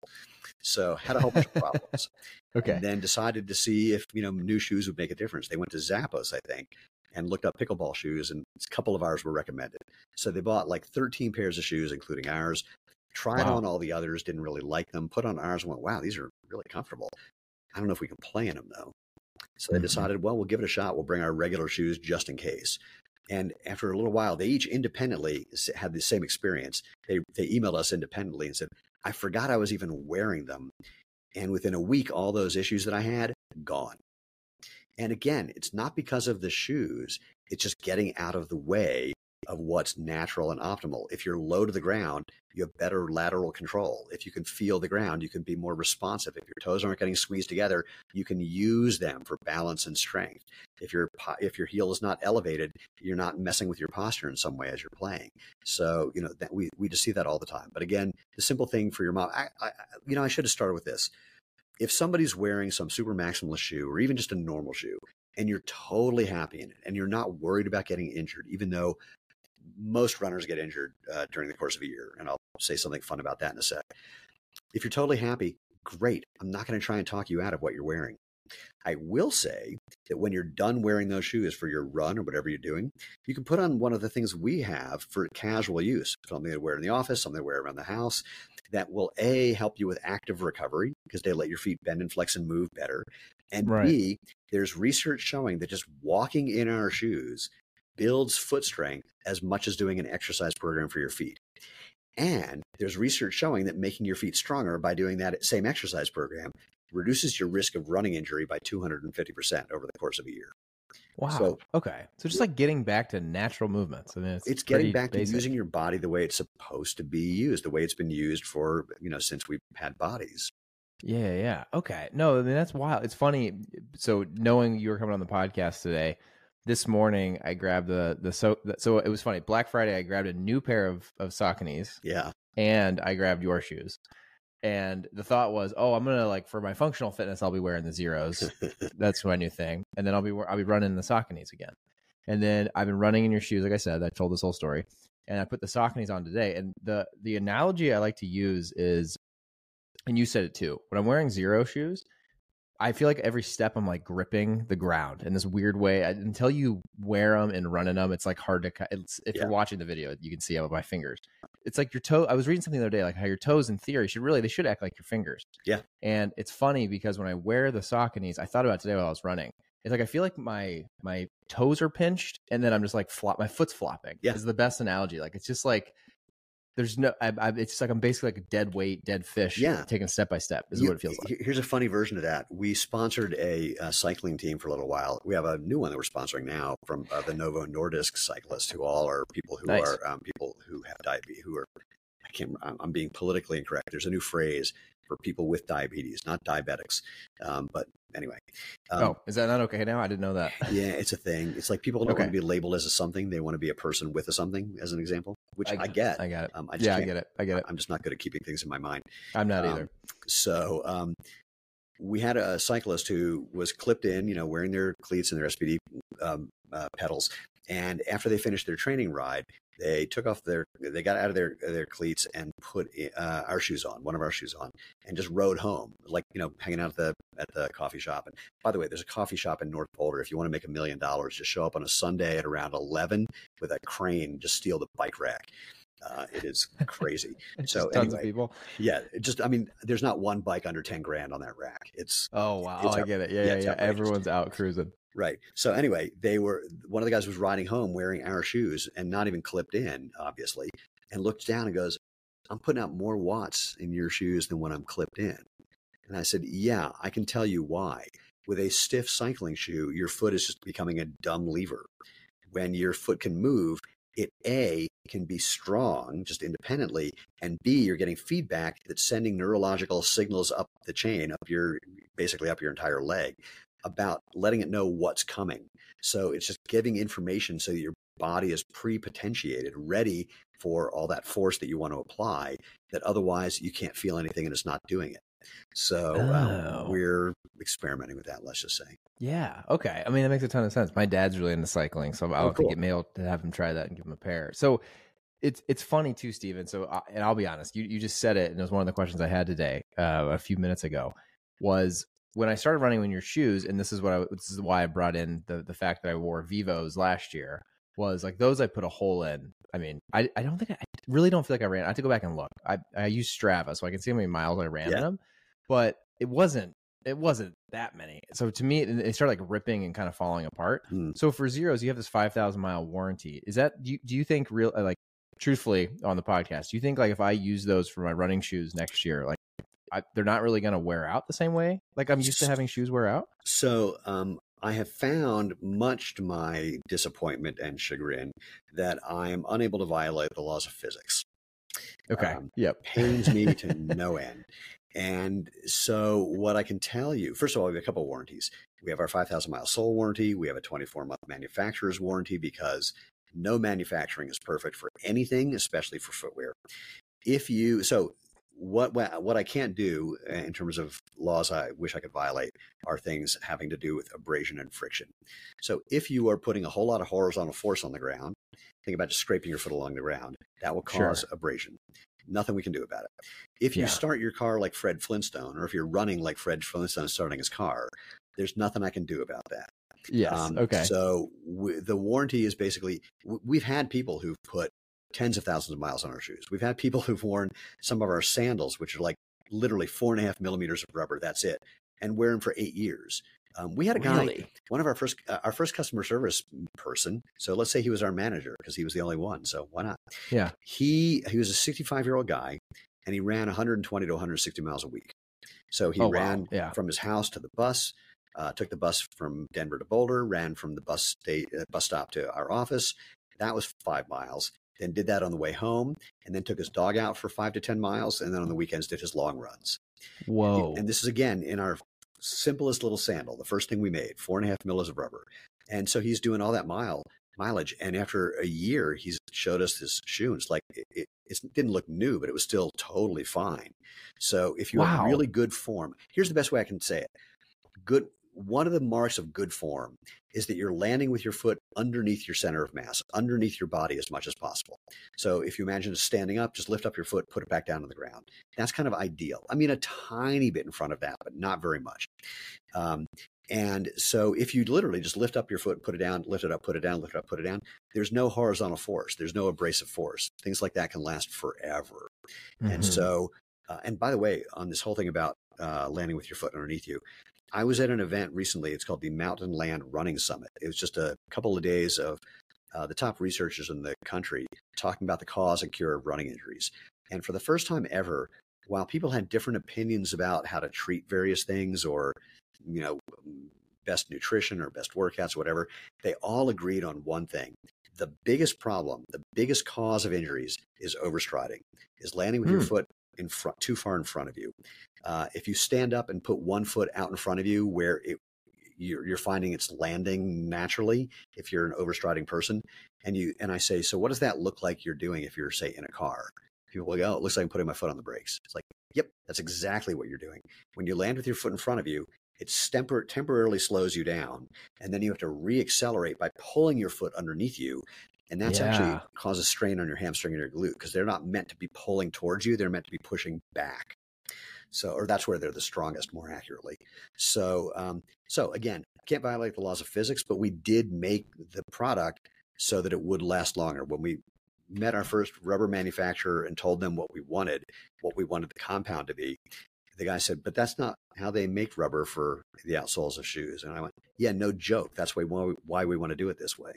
So had a whole bunch of problems. okay. And then decided to see if you know new shoes would make a difference. They went to Zappos, I think, and looked up pickleball shoes, and a couple of ours were recommended. So they bought like 13 pairs of shoes, including ours. Tried wow. on all the others, didn't really like them. Put on ours, and went, "Wow, these are really comfortable." I don't know if we can play in them though. So they mm-hmm. decided, well, we'll give it a shot. We'll bring our regular shoes just in case. And after a little while, they each independently had the same experience. They they emailed us independently and said, "I forgot I was even wearing them." And within a week, all those issues that I had gone. And again, it's not because of the shoes, it's just getting out of the way of what's natural and optimal. If you're low to the ground, you have better lateral control. If you can feel the ground, you can be more responsive. If your toes aren't getting squeezed together, you can use them for balance and strength. If your if your heel is not elevated, you're not messing with your posture in some way as you're playing. So you know that we we just see that all the time. But again, the simple thing for your mom, I, I you know I should have started with this. If somebody's wearing some super maximalist shoe or even just a normal shoe, and you're totally happy in it, and you're not worried about getting injured, even though most runners get injured uh, during the course of a year, and I'll say something fun about that in a sec. If you're totally happy, great. I'm not going to try and talk you out of what you're wearing. I will say that when you're done wearing those shoes for your run or whatever you're doing, you can put on one of the things we have for casual use, something to wear in the office, something to wear around the house that will A, help you with active recovery because they let your feet bend and flex and move better. And right. B, there's research showing that just walking in our shoes builds foot strength as much as doing an exercise program for your feet. And there's research showing that making your feet stronger by doing that same exercise program reduces your risk of running injury by 250% over the course of a year. Wow. So, okay. So just like getting back to natural movements. I mean, it's, it's getting back basic. to using your body the way it's supposed to be used, the way it's been used for, you know, since we've had bodies. Yeah, yeah. Okay. No, I mean that's wild. It's funny. So knowing you were coming on the podcast today, this morning I grabbed the the so so it was funny. Black Friday I grabbed a new pair of of Sauconys. Yeah. And I grabbed your shoes. And the thought was, oh, I'm gonna like for my functional fitness, I'll be wearing the Xeros. That's my new thing, and then I'll be I'll be running the Sauconys again. And then I've been running in your shoes, like I said. I told this whole story, and I put the Sauconys on today. And the the analogy I like to use is, and you said it too. When I'm wearing Xero shoes, I feel like every step I'm like gripping the ground in this weird way. I, until you wear them and run in them, it's like hard to. It's, if yeah. you're watching the video, you can see how my fingers. It's like your toe. I was reading something the other day, like how your toes, in theory, should really they should act like your fingers. Yeah. And it's funny because when I wear the Sauconys, I thought about today while I was running. It's like I feel like my my toes are pinched, and then I'm just like flop. My foot's flopping. Yeah. Is the best analogy. Like it's just like there's no I, I, it's like i'm basically like a dead weight dead fish yeah. taken step by step is you, what it feels like. here's a funny version of that. We sponsored a, a, cycling team for a little while. We have a new one that we're sponsoring now from uh, the novo nordisk cyclists who all are people who nice. are um, people who have diabetes who are i can't i'm being politically incorrect. There's a new phrase for people with diabetes, not diabetics. Um, but anyway. Um, oh, is that not okay now? I didn't know that. yeah, it's a thing. It's like people don't okay. want to be labeled as a something. They want to be a person with a something, as an example, which I, I get. I get it. Um, I yeah, I get it. I get it. I'm just not good at keeping things in my mind. I'm not either. Um, so um, we had a cyclist who was clipped in, you know, wearing their cleats and their SPD um, uh, pedals. And after they finished their training ride, they took off their, they got out of their their cleats and put uh, our shoes on, one of our shoes on, and just rode home, like you know, hanging out at the at the coffee shop. And by the way, there's a coffee shop in North Boulder. If you want to make a million dollars, just show up on a Sunday at around eleven with a crane, just steal the bike rack. Uh, it is crazy. so tons anyway, of people. Yeah, just I mean, there's not one bike under ten grand on that rack. It's oh wow, it's oh, I get it. Yeah, yeah, yeah. yeah. Everyone's out cruising. Right. So anyway, they were one of the guys was riding home wearing our shoes and not even clipped in, obviously, and looked down and goes, "I'm putting out more watts in your shoes than when I'm clipped in." And I said, "Yeah, I can tell you why. With a stiff cycling shoe, your foot is just becoming a dumb lever. When your foot can move, it a can be strong just independently and b you're getting feedback that's sending neurological signals up the chain up your basically up your entire leg about letting it know what's coming. So it's just giving information so that your body is pre-potentiated, ready for all that force that you want to apply, that otherwise you can't feel anything and it's not doing it. So um, oh. we're experimenting with that, let's just say. Yeah. Okay. I mean, that makes a ton of sense. My dad's really into cycling, so I'll oh, cool. get mail to have him try that and give him a pair. So it's it's funny too, Steven. So, uh, and I'll be honest, you you just said it, and it was one of the questions I had today, uh, a few minutes ago, was when I started running in your shoes, and this is what I this is why I brought in the the fact that I wore Vivos last year was like those I put a hole in. I mean, I, I don't think I, I really don't feel like I ran. I have to go back and look. I I use Strava so I can see how many miles I ran yeah. them, but it wasn't it wasn't that many. So to me, it started like ripping and kind of falling apart. Hmm. So for Xeros, you have this five thousand mile warranty. Is that do you, do you think real like truthfully on the podcast? Do you think like if I use those for my running shoes next year, like I, they're not really going to wear out the same way. Like I'm used to having shoes wear out. So um, I have found, much to my disappointment and chagrin, that I am unable to violate the laws of physics. Okay. Um, yep. Pains me to no end. And so, what I can tell you, first of all, we have a couple of warranties. We have our 5,000 mile sole warranty. We have a 24 month manufacturer's warranty because no manufacturing is perfect for anything, especially for footwear. If you, so what, what I can't do in terms of laws I wish I could violate are things having to do with abrasion and friction. So if you are putting a whole lot of horizontal force on the ground, think about just scraping your foot along the ground, that will cause sure. abrasion. Nothing we can do about it. If you yeah. start your car like Fred Flintstone, or if you're running like Fred Flintstone starting his car, there's nothing I can do about that. Yes. Um, okay. So w- the warranty is basically w- we've had people who've put tens of thousands of miles on our shoes. We've had people who've worn some of our sandals, which are like literally four and a half millimeters of rubber. That's it, and wear them for eight years. Um, we had a guy, really? one of our first, uh, our first customer service person. So let's say he was our manager because he was the only one. So why not? Yeah. He he was a 65 year old guy, and he ran 120 to 160 miles a week. So he oh, ran wow. yeah. from his house to the bus, uh, took the bus from Denver to Boulder, ran from the bus state uh, bus stop to our office. That was five miles. Then did that on the way home, and then took his dog out for five to ten miles, and then on the weekends did his long runs. Whoa! And this is again in our simplest little sandal, the first thing we made, four and a half millis of rubber. And so he's doing all that mile mileage. And after a year, he's showed us this shoe. And it's like it, it, it didn't look new, but it was still totally fine. So if you wow. have really good form, here's the best way I can say it. Good one of the marks of good form is that you're landing with your foot underneath your center of mass, underneath your body as much as possible. So if you imagine standing up, just lift up your foot, put it back down to the ground. That's kind of ideal. I mean, a tiny bit in front of that, but not very much. Um, and so if you literally just lift up your foot, put it down, lift it up, put it down, lift it up, put it down, there's no horizontal force. There's no abrasive force. Things like that can last forever. Mm-hmm. And so, uh, and by the way, on this whole thing about uh, landing with your foot underneath you, I was at an event recently. It's called the Mountain Land Running Summit. It was just a couple of days of uh, the top researchers in the country talking about the cause and cure of running injuries. And for the first time ever, while people had different opinions about how to treat various things or, you know, best nutrition or best workouts, or whatever, they all agreed on one thing. The biggest problem, the biggest cause of injuries is overstriding, is landing with mm. your hmm. foot in front, too far in front of you. Uh, if you stand up and put one foot out in front of you where it, you're, you're finding it's landing naturally if you're an overstriding person and you and i say so what does that look like you're doing if you're say in a car? People will go oh, it looks like i'm putting my foot on the brakes. It's like yep that's exactly what you're doing. When you land with your foot in front of you it tempor- temporarily slows you down and then you have to reaccelerate by pulling your foot underneath you and that's yeah. actually causes strain on your hamstring and your glute because they're not meant to be pulling towards you they're meant to be pushing back so, or that's where they're the strongest, more accurately. So, um, so again, can't violate the laws of physics, but we did make the product so that it would last longer. When we met our first rubber manufacturer and told them what we wanted, what we wanted the compound to be, the guy said, "But that's not how they make rubber for the outsoles of shoes." And I went, "Yeah, no joke. That's why why we want to do it this way."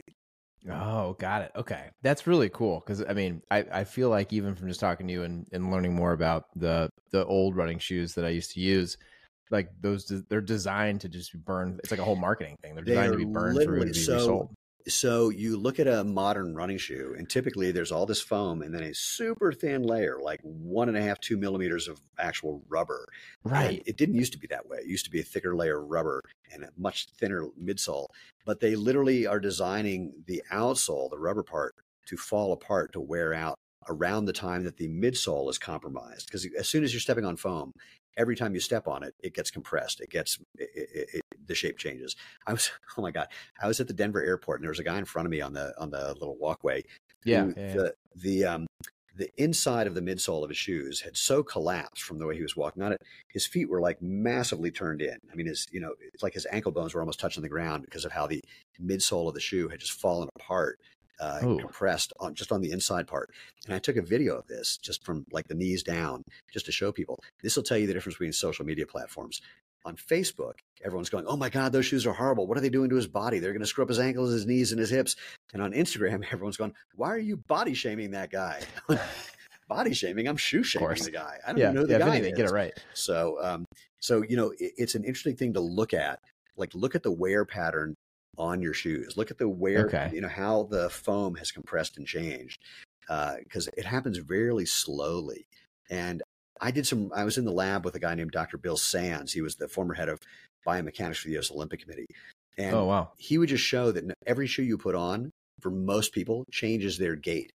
Oh, got it. Okay. That's really cool. Cause I mean, I, I feel like even from just talking to you and, and learning more about the, the old running shoes that I used to use, like those, they're designed to just burn. It's like a whole marketing thing. They're designed to be burned through and be so, resold. So you look at a modern running shoe, and typically there's all this foam and then a super thin layer, like one and a half, two millimeters of actual rubber. Right. And it didn't used to be that way. It used to be a thicker layer of rubber and a much thinner midsole. But they literally are designing the outsole, the rubber part, to fall apart, to wear out around the time that the midsole is compromised. Because as soon as you're stepping on foam, every time you step on it, it gets compressed. It gets it, it, the shape changes. I was oh my god, I was at the Denver airport and there was a guy in front of me on the on the little walkway. Yeah, yeah. the the um the inside of the midsole of his shoes had so collapsed from the way he was walking on it. His feet were like massively turned in. I mean, his you know, it's like his ankle bones were almost touching the ground because of how the midsole of the shoe had just fallen apart uh, compressed on just on the inside part. And I took a video of this just from like the knees down, just to show people. This will tell you the difference between social media platforms. On Facebook, everyone's going, "Oh my God, those shoes are horrible! What are they doing to his body? They're going to screw up his ankles, his knees, and his hips." And on Instagram, everyone's going, "Why are you body shaming that guy?" body shaming. I'm shoe shaming the guy. I don't yeah, know the yeah, guy. Anything, get it right. So, um, so you know, it, it's an interesting thing to look at. Like, look at the wear pattern on your shoes. Look at the wear, okay. you know, how the foam has compressed and changed because uh, it happens very slowly. And I did some, I was in the lab with a guy named Dr. Bill Sands. He was the former head of biomechanics for the U.S. Olympic Committee, and oh wow. he would just show that every shoe you put on, for most people, changes their gait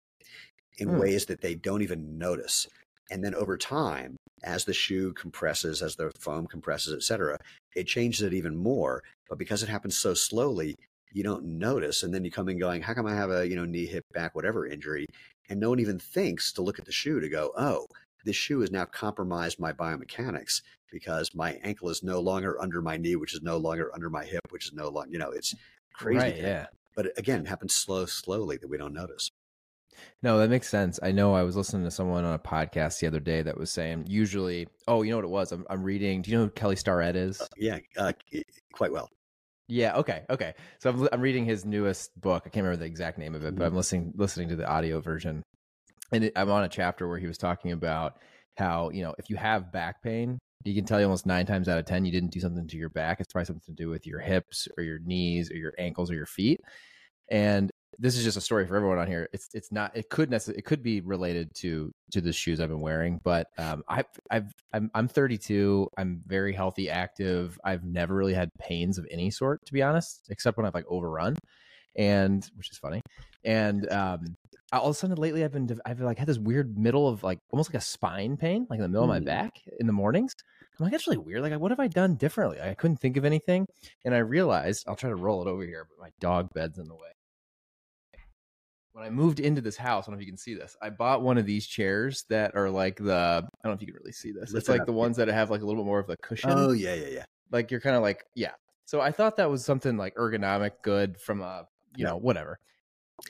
in Hmm. ways that they don't even notice. And then over time, as the shoe compresses, as the foam compresses, et cetera, it changes it even more. But because it happens so slowly, you don't notice. And then you come in going, how come I have a, you know, knee, hip, back, whatever injury? And no one even thinks to look at the shoe to go, oh, this shoe has now compromised my biomechanics because my ankle is no longer under my knee, which is no longer under my hip, which is no longer, you know, it's crazy. Right, yeah. But again, it happens slow, slowly that we don't notice. No, that makes sense. I know I was listening to someone on a podcast the other day that was saying usually, oh, you know what it was? I'm, I'm reading. Do you know who Kelly Starrett is? Yeah, uh, quite well. Yeah. Okay. Okay. So I'm, I'm reading his newest book. I can't remember the exact name of it, but Mhm. I'm listening listening to the audio version, and it, I'm on a chapter where he was talking about how you know if you have back pain, you can tell you almost nine times out of ten you didn't do something to your back. It's probably something to do with your hips or your knees or your ankles or your feet. And this is just a story for everyone on here. It's it's not. It could necessarily. It could be related to to the shoes I've been wearing, but um, I've I've I'm I'm 32. I'm very healthy, active. I've never really had pains of any sort, to be honest, except when I've like overrun, and which is funny. And um, all of a sudden lately, I've been I've like had this weird middle of like almost like a spine pain, like in the middle of my Hmm. back in the mornings. I'm like, that's really weird. Like, what have I done differently? I couldn't think of anything, and I realized I'll try to roll it over here, but my dog bed's in the way when I moved into this house, I don't know if you can see this. I bought one of these chairs that are like the I don't know if you can really see this. Lift It's it like up, the ones that have like a little bit more of a cushion. Oh yeah, yeah, yeah. Like you're kind of like yeah. So I thought that was something like ergonomic, good from a you Yeah. know whatever.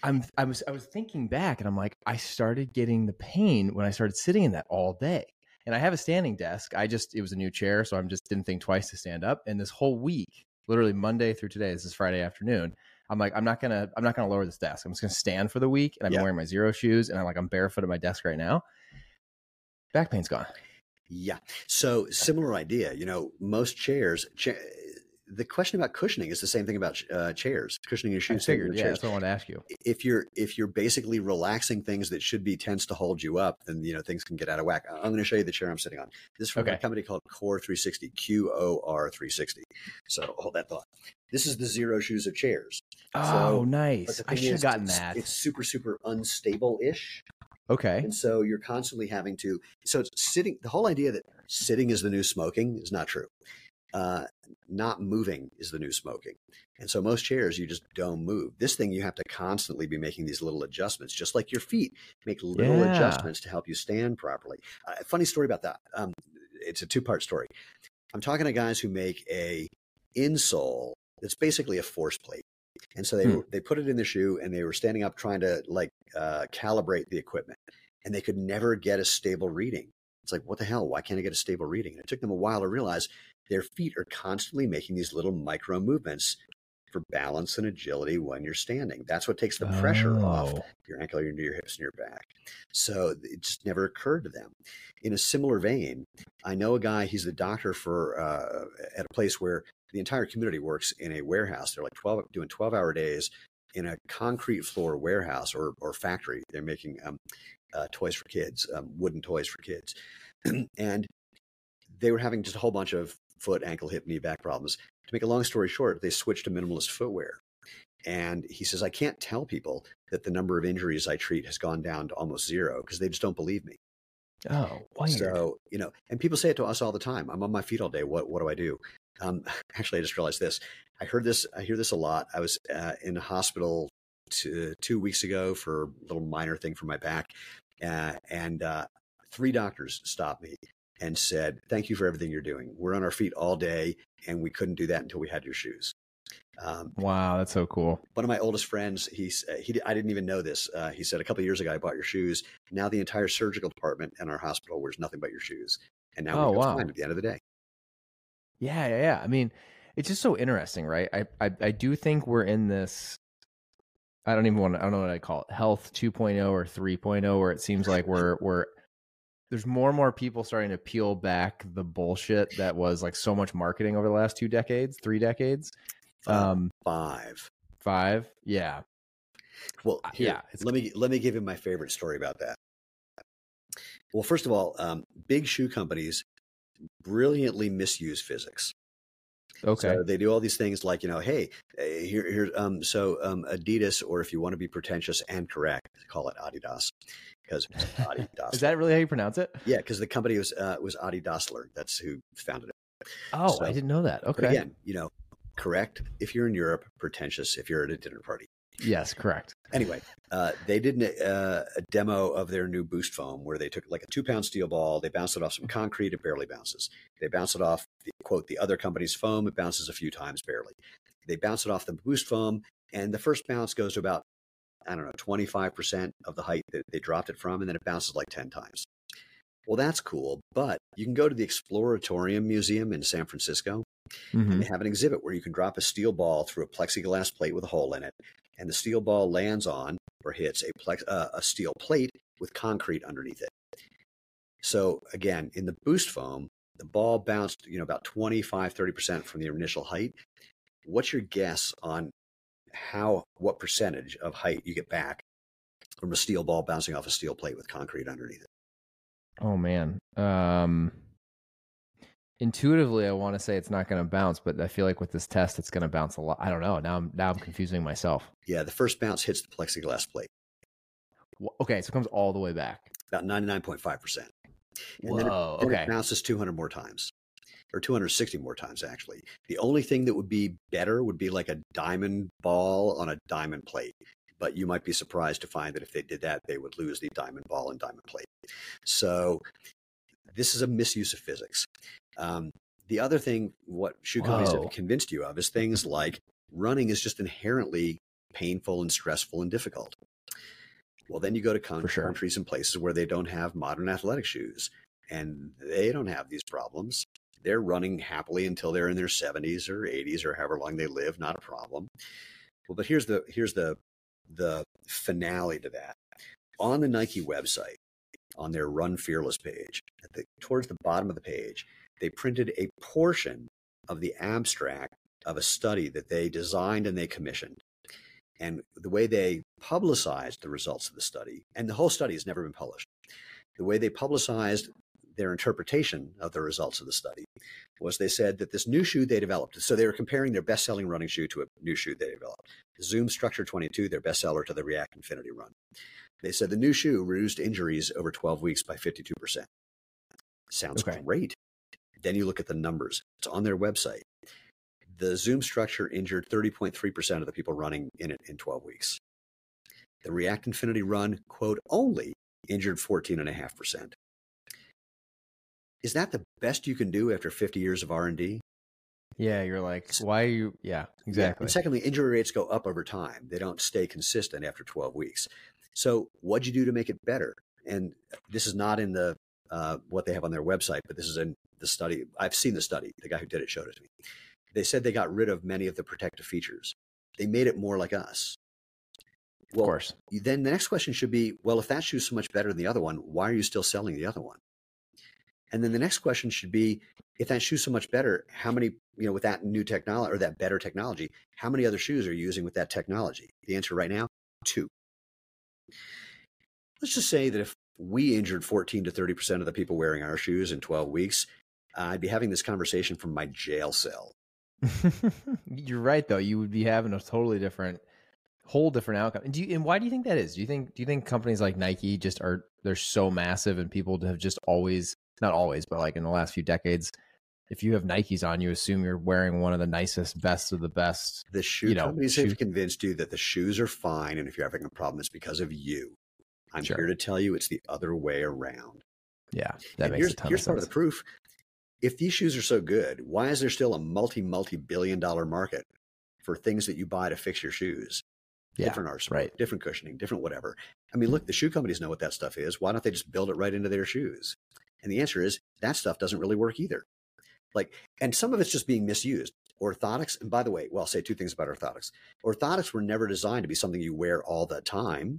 I'm I was I was thinking back and I'm like I started getting the pain when I started sitting in that all day. And I have a standing desk. I just it was a new chair, so I'm just didn't think twice to stand up. And this whole week, literally Monday through today, this is Friday afternoon. I'm like, I'm not gonna, I'm not gonna lower this desk. I'm just gonna stand for the week, and I've Yeah. wearing my Xero shoes, and I'm like, I'm barefoot at my desk right now. Back pain's gone. Yeah. So similar idea. You know, most chairs. Cha- the question about cushioning is the same thing about uh, chairs. Cushioning your shoes. same figured, yeah, chairs. that's what I wanted to ask you. If you're if you're basically relaxing things that should be tense to hold you up, then you know things can get out of whack. I'm going to show you the chair I'm sitting on. This is from a company called QOR 360. Q O R 360. So hold that thought. This is the Xero shoes of chairs. Oh, So- nice. I should have gotten it's, that. It's super super unstable ish. okay. And so you're constantly having to. So it's sitting. The whole idea that sitting is the new smoking is not true. Uh, not moving is the new smoking. And so most chairs you just don't move. This thing you have to constantly be making these little adjustments, just like your feet make little Yeah. adjustments to help you stand properly. Uh, funny story about that. Um, it's a two part story. I'm talking to guys who make a insole that's basically a force plate. And so they Hmm. they put it in the shoe and they were standing up trying to like uh, calibrate the equipment and they could never get a stable reading. It's like, what the hell? Why can't I get a stable reading? And it took them a while to realize their feet are constantly making these little micro movements for balance and agility when you're standing. That's what takes the pressure off Oh. your ankle, your, your hips, and your back. So it just never occurred to them. In a similar vein, I know a guy. He's the doctor for uh, at a place where the entire community works in a warehouse. They're like twelve doing twelve hour days in a concrete floor warehouse or or factory. They're making um, uh, toys for kids, um, wooden toys for kids, and they were having just a whole bunch of foot, ankle, hip, knee, back problems. To make a long story short, they switched to minimalist footwear. And he says, I can't tell people that the number of injuries I treat has gone down to almost zero because they just don't believe me. Oh, weird. So, you know, and people say it to us all the time. I'm on my feet all day. What what do I do? Um, actually, I just realized this. I heard this. I hear this a lot. I was uh, in a hospital two, two weeks ago for a little minor thing for my back, uh, and uh, three doctors stopped me and said, "Thank you for everything you're doing. We're on our feet all day, and we couldn't do that until we had your shoes." Um, wow, that's so cool. one of my oldest friends, he's he I didn't even know this. Uh, he said a couple of years ago I bought your shoes. Now the entire surgical department in our hospital wears nothing but your shoes, and now Oh, we wow. fine at the end of the day. Yeah, yeah, yeah. I mean, it's just so interesting, right? I, I, I do think we're in this. I don't even want to. I don't know what I call it, health 2.0 or 3.0, where it seems like we're we're there's more and more people starting to peel back the bullshit that was like so much marketing over the last two decades, three decades, Uh, um, five. five. Yeah, Well, here, yeah, let me let me give you my favorite story about that. Well, first of all, um, big shoe companies brilliantly misuse physics. Okay. So they do all these things like, you know, hey, eh, here, here, um, so um, Adidas, or if you want to be pretentious and correct, call it Adidas because Adidas. Is that really how you pronounce it? yeah, because the company was uh, was Adi Dassler. That's who founded it. Oh, So- I didn't know that. Okay. again, you know, correct if you're in Europe, pretentious if you're at a dinner party. Yes, correct. Anyway, uh, they did an, uh, a demo of their new boost foam where they took like a two pound steel ball, they bounced it off some concrete, it barely bounces. They bounce it off, the, quote, the other company's foam, it bounces a few times barely. They bounce it off the boost foam, and the first bounce goes to about, I don't know, 25% of the height that they dropped it from, and then it bounces like 10 times. Well, that's cool, but you can go to the Exploratorium Museum in San Francisco, Mhm. and they have an exhibit where you can drop a steel ball through a plexiglass plate with a hole in it, and the steel ball lands on or hits a plex, uh, a steel plate with concrete underneath it. So again, in the boost foam, the ball bounced, you know, about 25, 30% from the initial height. What's your guess on how what percentage of height you get back from a steel ball bouncing off a steel plate with concrete underneath it? Oh man. Um intuitively I want to say it's not going to bounce, but I feel like with this test it's going to bounce a lot. I don't know. Now I'm now I'm confusing myself. Yeah, the first bounce hits the plexiglass plate, Okay, so it comes all the way back. about 99.5%. And then it Whoa. Then Okay. it bounces 200 more times, or 260 more times, actually. The only thing that would be better would be like a diamond ball on a diamond plate. But you might be surprised to find that if they did that, they would lose the diamond ball and diamond plate. So this is a misuse of physics. Um, the other thing, what shoe companies Whoa. have convinced you of, is things like running is just inherently painful and stressful and difficult. Well, then you go to con- sure. countries and places where they don't have modern athletic shoes and they don't have these problems. They're running happily until they're in their 70s or 80s or however long they live, not a problem. Well, but here's the here's the the finale to that. On the Nike website, on their Run Fearless page, the, towards the bottom of the page, they printed a portion of the abstract of a study that they designed and they commissioned. And the way they publicized the results of the study, and the whole study has never been published, the way they publicized their interpretation of the results of the study was they said that this new shoe they developed, so they were comparing their best selling running shoe to a new shoe they developed. The Zoom Structure 22, their bestseller, to the React Infinity Run. They said the new shoe reduced injuries over 12 weeks by 52%. Sounds Okay. great. Then you look at the numbers, it's on their website. The Zoom Structure injured 30.3% of the people running in it in 12 weeks. The React Infinity Run, quote, only injured 14.5%. Is that the best you can do after 50 years of R&D? Yeah, you're like, why are you? Yeah, exactly. And secondly, injury rates go up over time. They don't stay consistent after 12 weeks. So what'd you do to make it better? And this is not in the uh, what they have on their website, but this is in the study. I've seen the study. The guy who did it showed it to me. They said they got rid of many of the protective features. They made it more like us. of course. then the next question should be, well, if that shoe's so much better than the other one, why are you still selling the other one? And then the next question should be, if that shoe's so much better, how many, you know, with that new technology or that better technology, how many other shoes are you using with that technology? The answer right now, two. Let's just say that if we injured 14 to 30% of the people wearing our shoes in 12 weeks, I'd be having this conversation from my jail cell. you're right though. You would be having a totally different, whole different outcome. And do you? And why do you think that is? Do you think? Do you think companies like Nike just are they're so massive and people have just always not always, but like in the last few decades, if you have Nikes on, you assume you're wearing one of the nicest, best of the best. The shoe You know, companies shoe- have convinced you that the shoes are fine, and if you're having a problem, it's because of you. I'm Sure. here to tell you it's the other way around. Yeah, that and makes here's, a ton here's of part sense. of the proof. If these shoes are so good, why is there still a multi multi billion dollar market for things that you buy to fix your shoes? Yeah, different art right. different cushioning, different whatever. I mean, hmm. look, the shoe companies know what that stuff is. Why don't they just build it right into their shoes? And the answer is that stuff doesn't really work either. Like, and some of it's just being misused. Orthotics, and by the way, well, I'll say two things about orthotics. Orthotics were never designed to be something you wear all the time.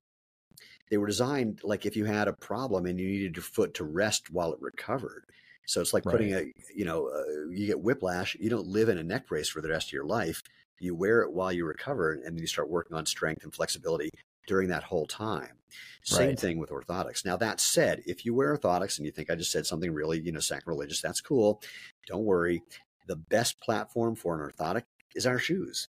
They were designed like if you had a problem and you needed your foot to rest while it recovered. So it's like putting a, you know, uh, you get whiplash. You don't live in a neck brace for the rest of your life. You wear it while you recover, and then you start working on strength and flexibility during that whole time. Same Right. thing with orthotics. Now that said, if you wear orthotics and you think I just said something really, you know, sacrilegious, that's cool. Don't worry. the best platform for an orthotic is our shoes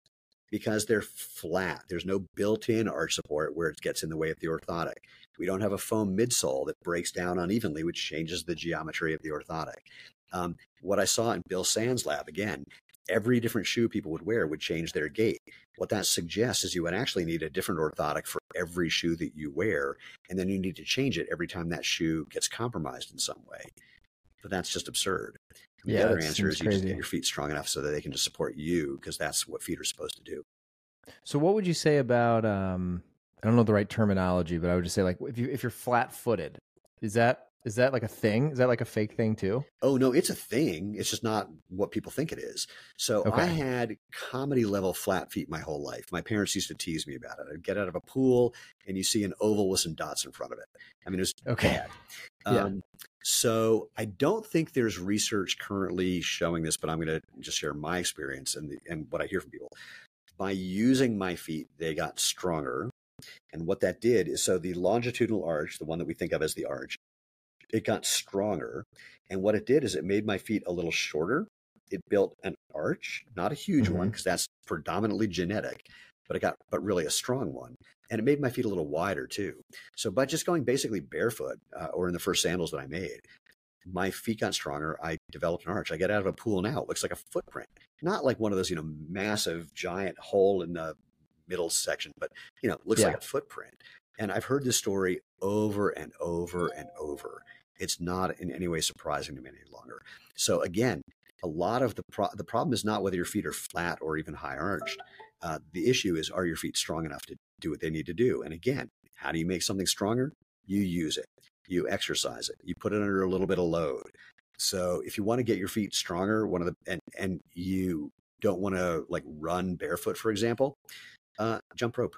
because they're flat. There's no built in arch support where it gets in the way of the orthotic. We don't have a foam midsole that breaks down unevenly, which changes the geometry of the orthotic. Um, what I saw in Bill Sands' lab, again, every different shoe people would wear would change their gait. What that suggests is you would actually need a different orthotic for every shoe that you wear, and then you need to change it every time that shoe gets compromised in some way. But that's just absurd. Yeah, the other answer is you just get your feet strong enough so that they can just support you because that's what feet are supposed to do. So what would you say about um I don't know the right terminology, but I would just say like if you if you're flat footed, is that is that like a thing? Is that like a fake thing too? Oh no, it's a thing. It's just not what people think it is. So I had comedy level flat feet my whole life. My parents used to tease me about it. I'd get out of a pool and you see an oval with some dots in front of it. I mean, it was Okay. bad. Yeah. Um, so I don't think there's research currently showing this, but I'm going to just share my experience and the, and what I hear from people. By using my feet, they got stronger. And what that did is so the longitudinal arch, the one that we think of as the arch, it got stronger. And what it did is it made my feet a little shorter. It built an arch, not a huge one Mhm. because that's predominantly genetic, but it got but really a strong one. And it made my feet a little wider too. So by just going basically barefoot uh, or in the first sandals that I made, my feet got stronger. I developed an arch. I get out of a pool now. It looks like a footprint, not like one of those, you know, massive giant hole in the middle section, but you know, it looks like a footprint. And I've heard this story over and over and over. It's not in any way surprising to me any longer. So again, a lot of the pro- the problem is not whether your feet are flat or even high arched. Uh, the issue is are your feet strong enough to do what they need to do? And again, how do you make something stronger? You use it. You exercise it. You put it under a little bit of load. So if you want to get your feet stronger, one of the and and you don't want to like run barefoot, for example, uh, jump rope.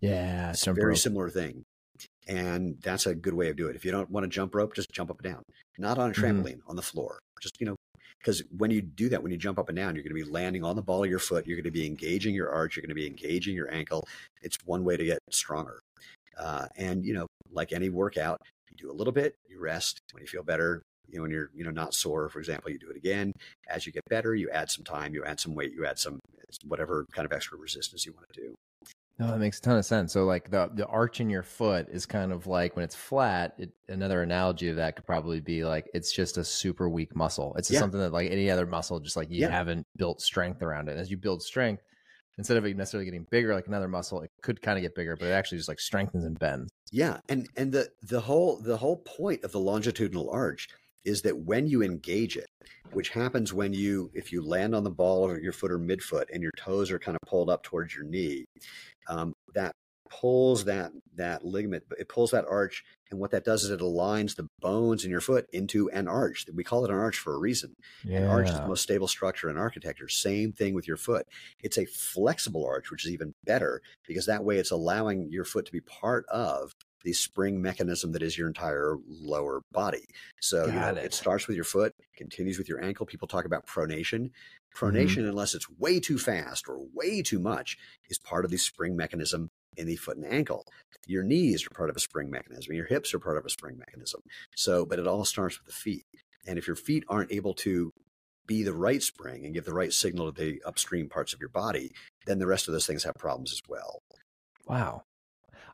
Yeah, It's a very rope. similar thing. And that's a good way of doing it. If you don't want to jump rope, just jump up and down. Not on a Mhm. trampoline, on the floor. Just, you know, because when you do that, when you jump up and down, you're going to be landing on the ball of your foot. You're going to be engaging your arch. You're going to be engaging your ankle. It's one way to get stronger. Uh, and, you know, like any workout, you do a little bit, you rest. When you feel better, you know, when you're, you know, not sore, for example, you do it again. As you get better, you add some time, you add some weight, you add some whatever kind of extra resistance you want to do. No, that makes a ton of sense. So like the the arch in your foot is kind of like when it's flat. It, another analogy of that could probably be like it's just a super weak muscle. It's just Yeah. something that like any other muscle, just like you Yeah. haven't built strength around it. As you build strength, instead of it necessarily getting bigger like another muscle, it could kind of get bigger, but it actually just like strengthens and bends. Yeah, and and the the whole the whole point of the longitudinal arch is that when you engage it, which happens when you if you land on the ball of your foot or midfoot and your toes are kind of pulled up towards your knee, um, that pulls that that ligament, it pulls that arch, and what that does is it aligns the bones in your foot into an arch. We call it an arch for a reason. An arch is the most stable structure in architecture. Same thing with your foot. It's a flexible arch, which is even better because that way it's allowing your foot to be part of the spring mechanism that is your entire lower body. So you know, it. it. starts with your foot, continues with your ankle. People talk about pronation. Pronation, Mm-hmm. unless it's way too fast or way too much, is part of the spring mechanism in the foot and ankle. Your knees are part of a spring mechanism. Your hips are part of a spring mechanism. So, but it all starts with the feet. And if your feet aren't able to be the right spring and give the right signal to the upstream parts of your body, then the rest of those things have problems as well. Wow.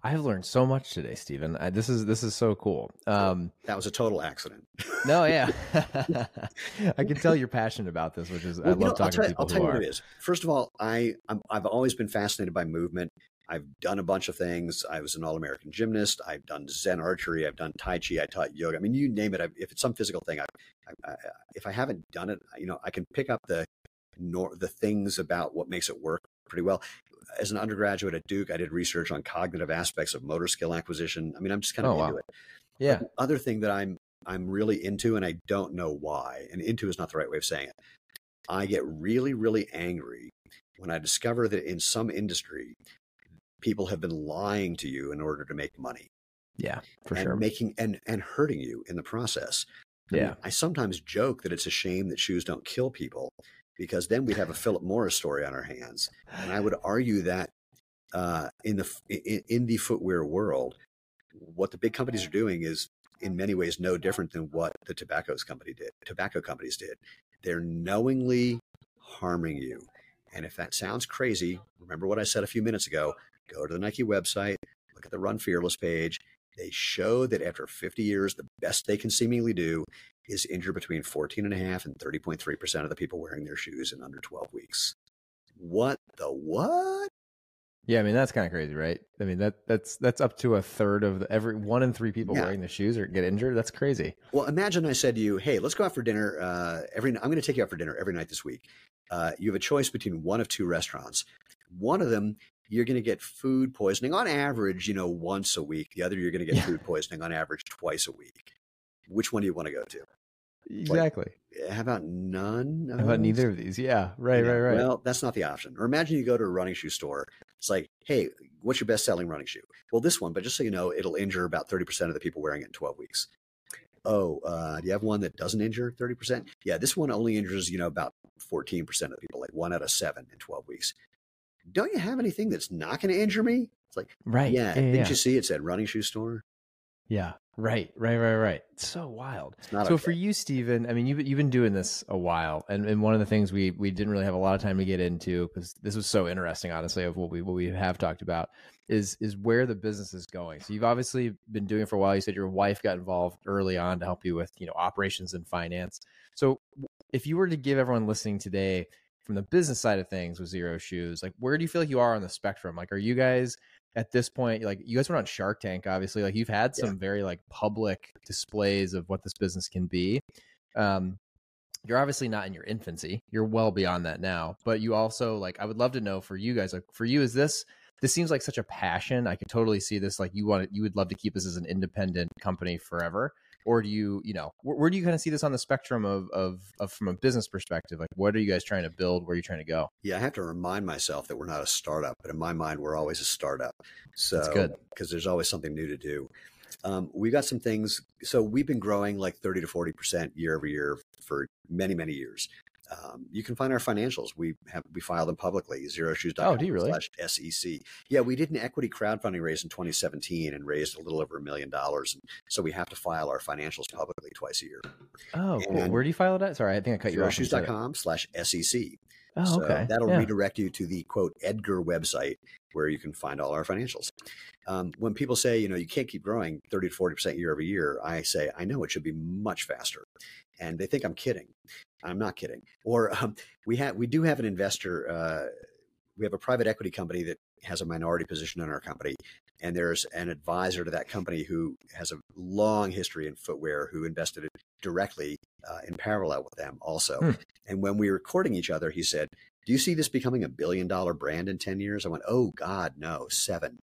I've learned so much today, Steven. I, this is this is so cool. Um, That was a total accident. no, yeah, I can tell you're passionate about this, which is I Well, you love know, I'll talking tell, to you- people I'll tell who you are. what it is. First of all, I I'm, I've always been fascinated by movement. I've done a bunch of things. I was an all American gymnast. I've done Zen archery. I've done Tai Chi. I taught yoga. I mean, you name it. I, if it's some physical thing, I, I, I, if I haven't done it, you know, I can pick up the nor, the things about what makes it work pretty well. As an undergraduate at Duke, I did research on cognitive aspects of motor skill acquisition. I mean, I'm just kind of Oh, into wow. it. Yeah, The other thing that I'm I'm really into, and I don't know why, and into is not the right way of saying it. I get really, really angry when I discover that in some industry, people have been lying to you in order to make money yeah, for and sure. making and and hurting you in the process. I mean, Yeah. I sometimes joke that it's a shame that shoes don't kill people because then we'd have a Philip Morris story on our hands. And I would argue that uh, in the in, in the footwear world, what the big companies are doing is in many ways no different than what the tobacco's company did. Tobacco companies did. They're knowingly harming you. And if that sounds crazy, remember what I said a few minutes ago. Go to the Nike website, look at the Run Fearless page. They show that after 50 years, the best they can seemingly do is injure between 14.5 and 30.3% of the people wearing their shoes in under 12 weeks. What the what? Yeah, I mean that's kind of crazy, right? I mean that that's that's up to a third of the, every one in three people Yeah. wearing the shoes or get injured. That's crazy. Well, imagine I said to you, "Hey, let's go out for dinner. Uh, every I'm going to take you out for dinner every night this week. Uh, you have a choice between one of two restaurants. One of them you're going to get food poisoning on average, you know, once a week. The other you're going to get Yeah. food poisoning on average twice a week. Which one do you want to go to? Exactly. How about none? How about neither of these? Yeah, right, Yeah, right, right. Well, that's not the option. Or imagine you go to a running shoe store. It's like, hey, what's your best selling running shoe? Well, this one, but just so you know, it'll injure about 30% of the people wearing it in 12 weeks. Oh, uh, do you have one that doesn't injure 30%? Yeah, this one only injures, you know, about 14% of the people, like one out of seven in 12 weeks. Don't you have anything that's not going to injure me? It's like, right. yeah, yeah, didn't yeah. you see it said running shoe store? Yeah, right, right, right, right. It's so wild. It's so okay. for you, Steven, I mean, you've you've been doing this a while, and, and one of the things we we didn't really have a lot of time to get into because this was so interesting, honestly, of what we what we have talked about is is where the business is going. So you've obviously been doing it for a while. You said your wife got involved early on to help you with you know operations and finance. So if you were to give everyone listening today from the business side of things with Xero Shoes, like where do you feel like you are on the spectrum? Like, are you guys at this point like you guys were on shark tank obviously like you've had Yeah. some very like public displays of what this business can be um you're obviously not in your infancy you're well beyond that now but you also like i would love to know for you guys like for you is this this seems like such a passion i could totally see this like you want it you would love to keep this as an independent company forever or do you you know where, where do you kind of see this on the spectrum of, of of from a business perspective like what are you guys trying to build where are you trying to go Yeah, I have to remind myself that we're not a startup, but in my mind, we're always a startup. So good. because there's always something new to do. Um, we got some things. So we've been growing like 30 to 40 percent year over year for many, many years. Um, you can find our financials. We have we file them publicly. Xeroshoes.com Oh, do you really? SEC. Yeah, we did an equity crowdfunding raise in 2017 and raised a little over a million dollars. And so we have to file our financials publicly twice a year. oh cool where do you file it at sorry i think i cut you off when you said. Xeroshoes.com slash SEC. oh So okay that'll yeah. redirect you to the quote Edgar website where you can find all our financials. Um, when people say, you know, you can't keep growing 30 to 40% year over year, I say, I know it should be much faster. And they think I'm kidding. I'm not kidding. Or um, we have, we do have an investor. Uh, we have a private equity company that has a minority position in our company. And there's an advisor to that company who has a long history in footwear who invested it directly uh, in parallel with them also. Hmm. And when we were courting each other, he said, Do you see this becoming a billion dollar brand in 10 years? I went, Oh, God, no, seven.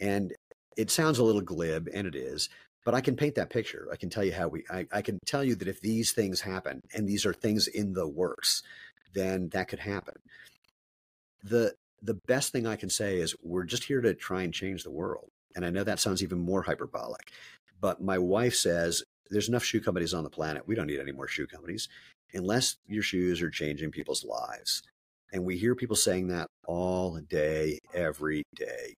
And it sounds a little glib, and it is, but I can paint that picture. I can tell you how we, I, I can tell you that if these things happen, and these are things in the works, then that could happen. The, the best thing I can say is we're just here to try and change the world. And I know that sounds even more hyperbolic, but my wife says there's enough shoe companies on the planet. We don't need any more shoe companies unless your shoes are changing people's lives. And we hear people saying that all day, every day.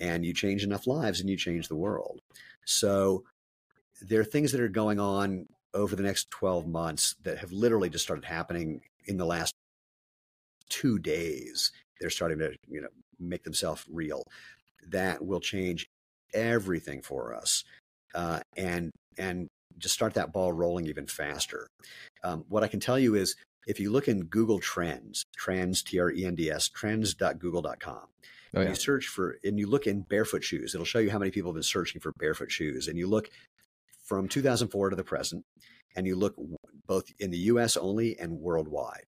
And you change enough lives and you change the world. So there are things that are going on over the next 12 months that have literally just started happening in the last two days. They're starting to, you know, make themselves real. That will change everything for us. Uh, and and just start that ball rolling even faster. Um, what I can tell you is if you look in Google Trends, Trends, T R E N D S, trends.google.com, oh, yeah. you search for, and you look in barefoot shoes, it'll show you how many people have been searching for barefoot shoes. And you look from 2004 to the present, and you look both in the US only and worldwide.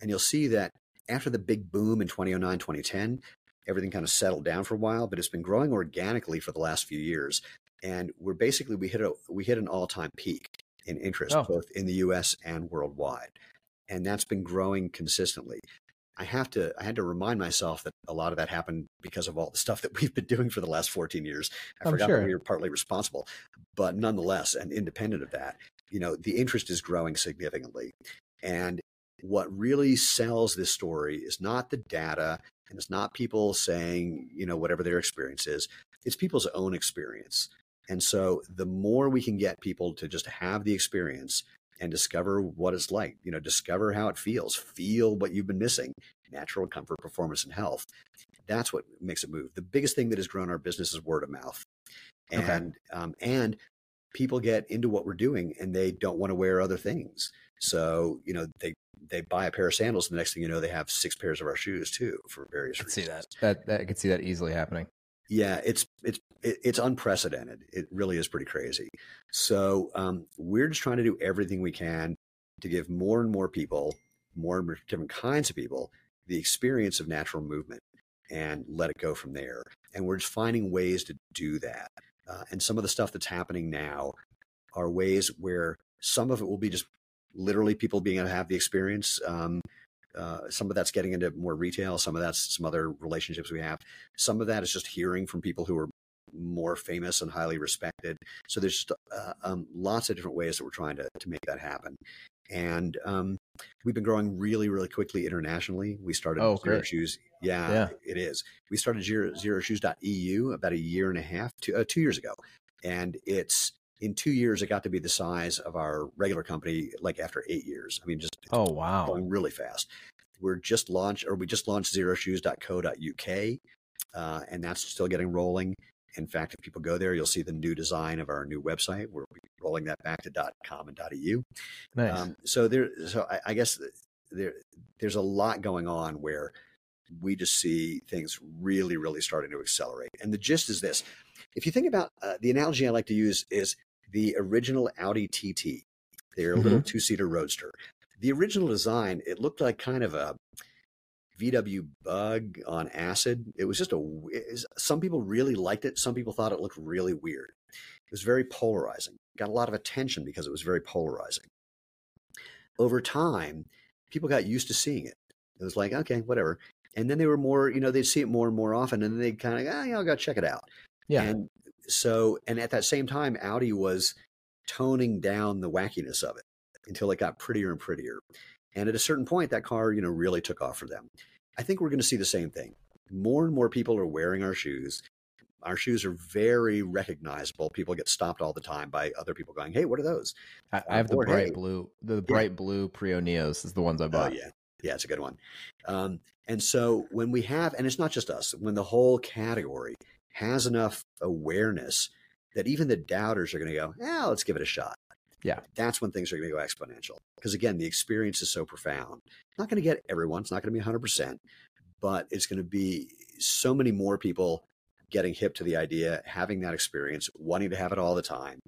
And you'll see that after the big boom in 2009, 2010, everything kind of settled down for a while, but it's been growing organically for the last few years. And we're basically, we hit a, we hit an all time peak in interest, Oh. both in the US and worldwide. And that's been growing consistently. I have to I had to remind myself that a lot of that happened because of all the stuff that we've been doing for the last 14 years. I I'm forgot sure. that we were partly responsible, but nonetheless, and independent of that, you know, the interest is growing significantly. And what really sells this story is not the data and it's not people saying, you know, whatever their experience is. It's people's own experience. And so the more we can get people to just have the experience and discover what it's like, you know, discover how it feels, feel what you've been missing, natural comfort, performance, and health. That's what makes it move. The biggest thing that has grown our business is word of mouth. And okay. um, and people get into what we're doing and they don't want to wear other things. So, you know, they they buy a pair of sandals, and the next thing you know, they have six pairs of our shoes too for various I reasons. See that. That, that I could see that easily happening. Yeah, it's it's it's unprecedented. It really is pretty crazy. So um, we're just trying to do everything we can to give more and more people, more and more different kinds of people, the experience of natural movement and let it go from there. And we're just finding ways to do that. Uh, and some of the stuff that's happening now are ways where some of it will be just literally people being able to have the experience. Um, uh, some of that's getting into more retail. Some of that's some other relationships we have. Some of that is just hearing from people who are more famous and highly respected. So there's just, uh, um, lots of different ways that we're trying to, to make that happen. And um, we've been growing really, really quickly internationally. We started oh, Xero great. Shoes. Yeah, yeah, it is. We started Xero, Xero Shoes.eu about a year and a half, two, uh, two years ago. And it's in two years, it got to be the size of our regular company, like after eight years. I mean, just oh wow, going really fast. We're just launched, or we just launched xeroshoes.co.uk, uh, and that's still getting rolling. In fact, if people go there, you'll see the new design of our new website. We're rolling that back to .com and .eu. Nice. Um, so there, so I, I guess there, there's a lot going on where we just see things really, really starting to accelerate. And the gist is this: if you think about uh, the analogy I like to use is the original Audi TT, their mm-hmm. little two seater roadster. The original design, it looked like kind of a VW bug on acid. It was just a, was, some people really liked it. Some people thought it looked really weird. It was very polarizing, got a lot of attention because it was very polarizing. Over time, people got used to seeing it. It was like, okay, whatever. And then they were more, you know, they'd see it more and more often and then they'd kind of, ah, yeah, I'll go check it out. Yeah. And so, and at that same time, Audi was toning down the wackiness of it until it got prettier and prettier. And at a certain point, that car, you know, really took off for them. I think we're going to see the same thing. More and more people are wearing our shoes. Our shoes are very recognizable. People get stopped all the time by other people going, "Hey, what are those?" I, I have the bright hey, blue, the bright yeah. blue Prio Neos is the ones I oh, bought. Oh, yeah, yeah, it's a good one. Um, and so when we have, and it's not just us, when the whole category has enough awareness that even the doubters are going to go, yeah, let's give it a shot. Yeah. That's when things are going to go exponential. Because again, the experience is so profound. Not going to get everyone, it's not going to be 100%, but it's going to be so many more people getting hip to the idea, having that experience, wanting to have it all the time.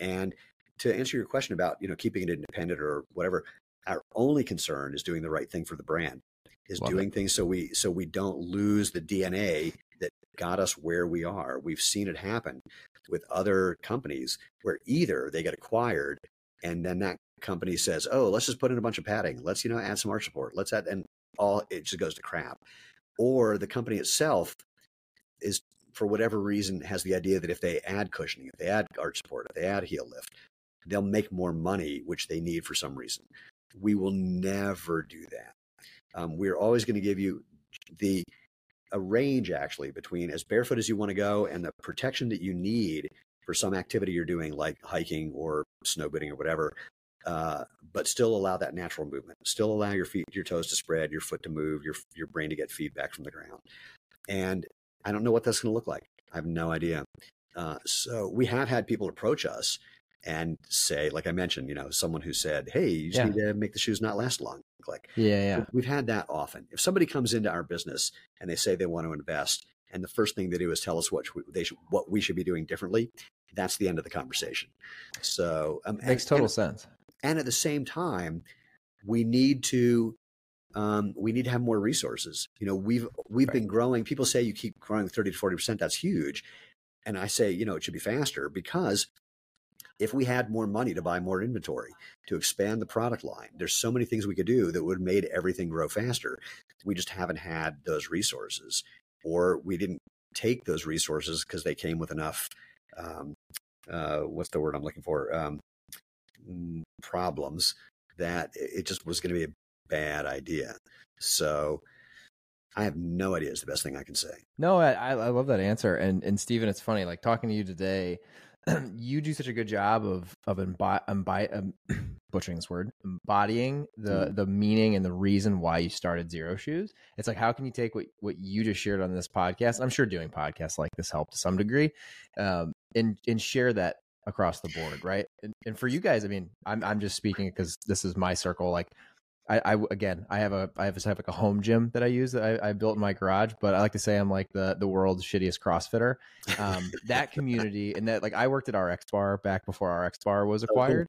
And to answer your question about, you know, keeping it independent or whatever, our only concern is doing the right thing for the brand is Love doing it. things so we so we don't lose the DNA got us where we are. We've seen it happen with other companies where either they get acquired and then that company says, "Oh, let's just put in a bunch of padding. Let's you know add some arch support. Let's add," and all it just goes to crap. Or the company itself is for whatever reason has the idea that if they add cushioning, if they add arch support, if they add heel lift, they'll make more money, which they need for some reason. We will never do that. Um, we're always going to give you the a range actually between as barefoot as you want to go and the protection that you need for some activity you're doing, like hiking or snowboarding or whatever. Uh, but still allow that natural movement. Still allow your feet, your toes to spread, your foot to move, your your brain to get feedback from the ground. And I don't know what that's going to look like. I have no idea. Uh, so we have had people approach us and say, like I mentioned, you know, someone who said, "Hey, you just yeah. need to make the shoes not last long." Like, yeah, yeah, we've had that often. If somebody comes into our business and they say they want to invest, and the first thing they do is tell us what they should, what we should be doing differently, that's the end of the conversation. So um, makes and, total and, sense. And at the same time, we need to um, we need to have more resources. You know, we've we've right. been growing. People say you keep growing thirty to forty percent. That's huge, and I say you know it should be faster because if we had more money to buy more inventory, to expand the product line, there's so many things we could do that would have made everything grow faster. We just haven't had those resources, or we didn't take those resources because they came with enough. Um, uh, what's the word I'm looking for? Um, mm, problems that it just was going to be a bad idea. So I have no idea is the best thing I can say. No, I, I love that answer. And and Steven, it's funny, like talking to you today, you do such a good job of of embi- embi- um, butchering this word, embodying the Mhm. the meaning and the reason why you started Xero Shoes. It's like how can you take what what you just shared on this podcast? I'm sure doing podcasts like this helped to some degree, um, and and share that across the board, right? And, and for you guys, I mean, I'm I'm just speaking because this is my circle. Like, I, I again, I have a I have a, I have like a home gym that I use that I, I built in my garage, but I like to say I'm like the the world's shittiest CrossFitter. Um, that community and that like I worked at RX Bar back before RX Bar was Oh, cool. acquired.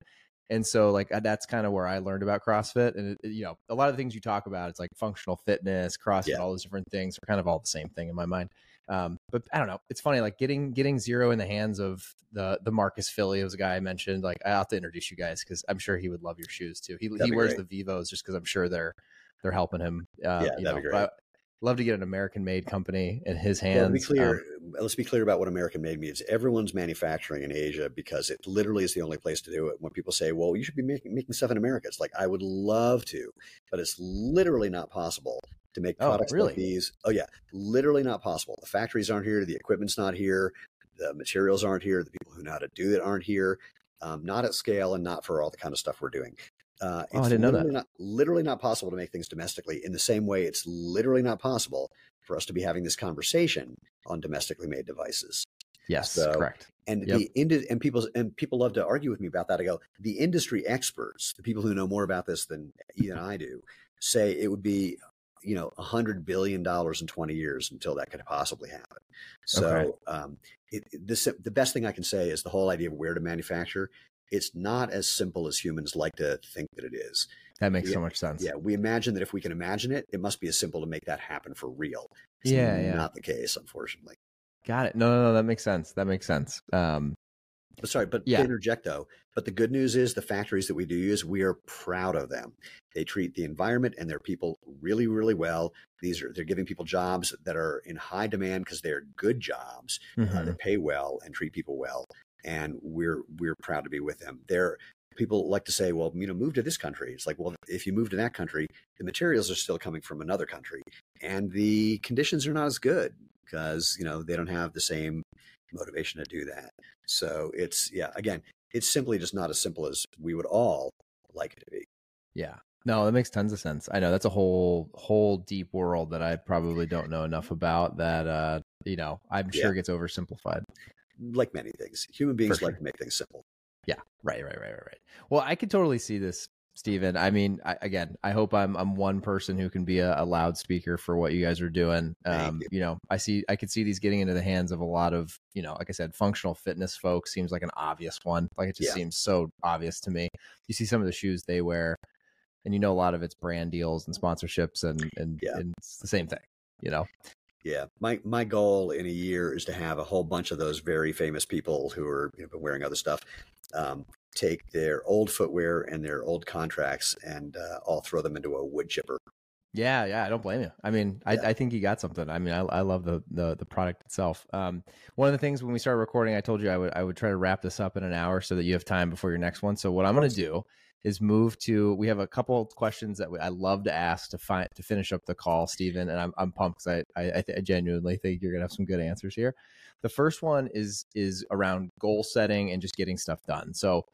And so, like, uh, that's kind of where I learned about CrossFit. And, it, you know, a lot of the things you talk about, it's like functional fitness, CrossFit, Yeah. all those different things are kind of all the same thing in my mind. Um, but I don't know. It's funny, like getting getting Xero in the hands of the the Marcus Filly was a guy I mentioned. Like, I have to introduce you guys because I'm sure he would love your shoes too. He That'd he wears great. the Vivos just because I'm sure they're they're helping him. Uh, Yeah, you that'd know, be great. love to get an American made company in his Well, hands. to be clear, Um, let's be clear about what American made means. Everyone's manufacturing in Asia because it literally is the only place to do it. When people say, "Well, you should be making, making stuff in America," it's like I would love to, but it's literally not possible to make Oh, products really? like these. Oh yeah, literally not possible. The factories aren't here, the equipment's not here, the materials aren't here, the people who know how to do it aren't here. Um, not at scale and not for all the kind of stuff we're doing. Uh, Oh, I didn't know that. literally Not, literally not possible to make things domestically. In the same way, it's literally not possible for us to be having this conversation on domestically made devices. yes, so- correct. And Yep. the indi- and people and people love to argue with me about that. I go, the industry experts, the people who know more about this than even I do, say it would be, you know, a hundred billion dollars in twenty years until that could possibly happen. So, Okay. um, it, this the best thing I can say is the whole idea of where to manufacture. It's not as simple as humans like to think that it is. That makes yeah, so much sense. Yeah, we imagine that if we can imagine it, it must be as simple to make that happen for real. It's Yeah, yeah. not the case, unfortunately. Got it. No, no, no. That makes sense. That makes sense. Um, But sorry, but Yeah. interject though, but the good news is the factories that we do use, we are proud of them. They treat the environment and their people really, really well. These are they're giving people jobs that are in high demand because they're good jobs. Uh, mhm. they pay well and treat people well, and we're we're proud to be with them. They're people like to say, well, you know, move to this country. It's like, well, if you move to that country, the materials are still coming from another country, and the conditions are not as good because you know they don't have the same motivation to do that. So it's yeah, again, it's simply just not as simple as we would all like it to be. Yeah. No, that makes tons of sense. I know that's a whole whole deep world that I probably don't know enough about that uh you know, I'm Yeah. sure gets oversimplified. Like many things, human beings sure. like to make things simple. Yeah. Right, right, right, right, right. Well, I could totally see this, Steven. I mean, I, again, I hope I'm I'm one person who can be a, a loudspeaker for what you guys are doing. Um, you. you know, I see I could see these getting into the hands of a lot of, you know, like I said, functional fitness folks seems like an obvious one. Like it just Yeah. seems so obvious to me. You see some of the shoes they wear, and you know a lot of it's brand deals and sponsorships and and, Yeah. and it's the same thing, you know. Yeah, my my goal in a year is to have a whole bunch of those very famous people who are you know, wearing other stuff um, take their old footwear and their old contracts and uh, all throw them into a wood chipper. Yeah, yeah, I don't blame you. I mean, I, Yeah. I think you got something. I mean, I, I love the, the the product itself. Um, one of the things when we started recording, I told you I would I would try to wrap this up in an hour so that you have time before your next one. So what I'm going to do is move to. We have a couple of questions that we, I love to ask to find to finish up the call, Steven, and I'm I'm pumped because I I, I genuinely think you're going to have some good answers here. The first one is is around goal setting and just getting stuff done. So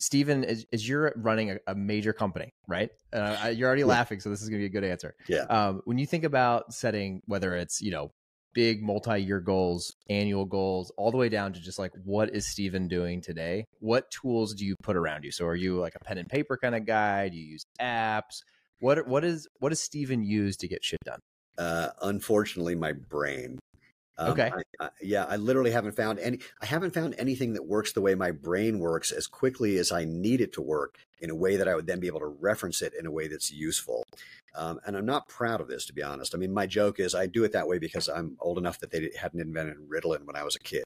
Steven, as, as you're running a, a major company, right? Uh, you're already Yeah. laughing, so this is going to be a good answer. Yeah. Um, when you think about setting, whether it's you know big multi-year goals, annual goals, all the way down to just like what is Steven doing today? What tools do you put around you? So are you like a pen and paper kind of guy? Do you use apps? What what is what does Steven use to get shit done? Uh, unfortunately, my brain. Um, Okay. I, I, yeah, I literally haven't found any. I haven't found anything that works the way my brain works as quickly as I need it to work in a way that I would then be able to reference it in a way that's useful. Um, and I'm not proud of this, to be honest. I mean, my joke is I do it that way because I'm old enough that they hadn't invented Ritalin when I was a kid.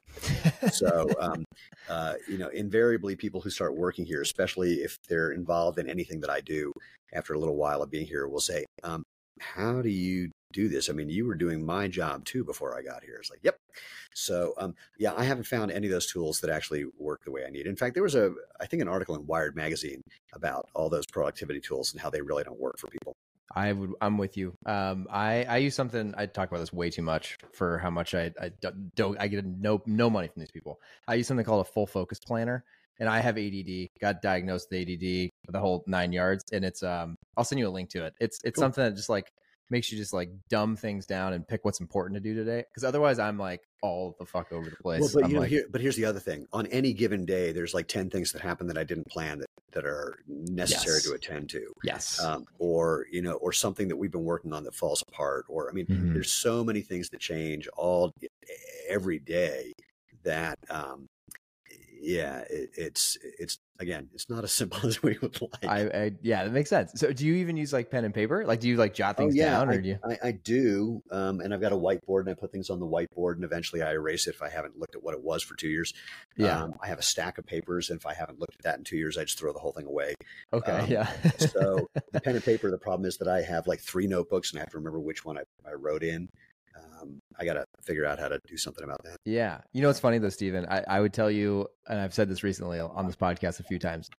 So, um, uh, you know, invariably people who start working here, especially if they're involved in anything that I do, after a little while of being here, will say, um, "How do you do this? I mean, you were doing my job too before I got here." It's like, "Yep." So, um, yeah, I haven't found any of those tools that actually work the way I need. In fact, there was a, I think, an article in Wired magazine about all those productivity tools and how they really don't work for people. I would. I'm with you. Um, I I use something. I talk about this way too much for how much I I don't. I get no no money from these people. I use something called a full focus planner, and I have ADD. Got diagnosed with ADD, the whole nine yards, and it's um. I'll send you a link to it. It's it's cool. something that just like makes you just like dumb things down and pick what's important to do today. Because otherwise, I'm like all the fuck over the place. Well, but I'm you know, like, here, but here's the other thing. On any given day, there's like ten things that happen that I didn't plan that that are necessary Yes. to attend to. yes, Um, or you know, or something that we've been working on that falls apart. Or I mean, Mhm. there's so many things that change all every day that um, yeah, it, it's it's again, it's not as simple as we would like. I, I yeah, that makes sense. So, do you even use like pen and paper? Like, do you like jot Oh things yeah, down, I, or do you? I, I do, um, and I've got a whiteboard, and I put things on the whiteboard, and eventually I erase it if I haven't looked at what it was for two years. Yeah. Um, I have a stack of papers, and if I haven't looked at that in two years, I just throw the whole thing away. okay. um, yeah. So the pen and paper, the problem is that I have like three notebooks, and I have to remember which one I, I wrote in. Um, I got to figure out how to do something about that. Yeah. You know what's funny though, Steven? I, I would tell you, and I've said this recently on this podcast a few times,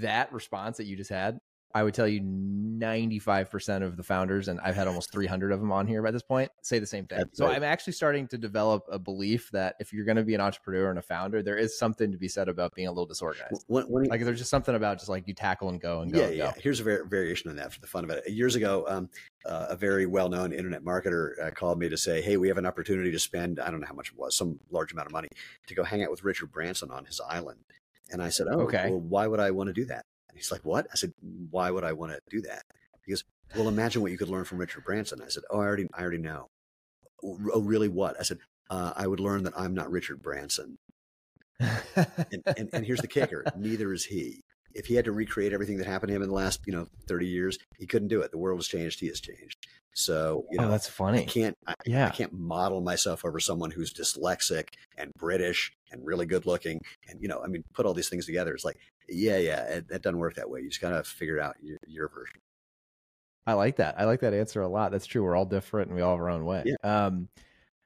that response that you just had, I would tell you 95% of the founders, and I've had almost 300 of them on here by this point, say the same thing. That's so right. I'm actually starting to develop a belief that if you're going to be an entrepreneur and a founder, there is something to be said about being a little disorganized. When, when, Like there's just something about just like you tackle and go and go yeah, and yeah. Here's a var- variation on that for the fun of it. Years ago, um, uh, a very well-known internet marketer uh, called me to say, "Hey, we have an opportunity to spend I don't know how much it was, some large amount of money to go hang out with Richard Branson on his island." And I said, "Oh, Okay. well, why would I want to do that?" And he's like, "What?" I said, "Why would I want to do that?" He goes, "Well, imagine what you could learn from Richard Branson." I said, "Oh, I already, I already know." Oh, really? What? I said, uh, "I would learn that I'm not Richard Branson." and, and, and here's the kicker neither is he if he had to recreate everything that happened to him in the last you know 30 years he couldn't do it the world has changed he has changed so you know oh, that's i funny. can't I, I can't model myself over someone who's dyslexic and british and really good looking and you know i mean put all these things together it's like yeah yeah it, that doesn't work that way you just gotta figure out your, your version I like that. I like that answer a lot. That's true. We're all different and we all have our own way. Um,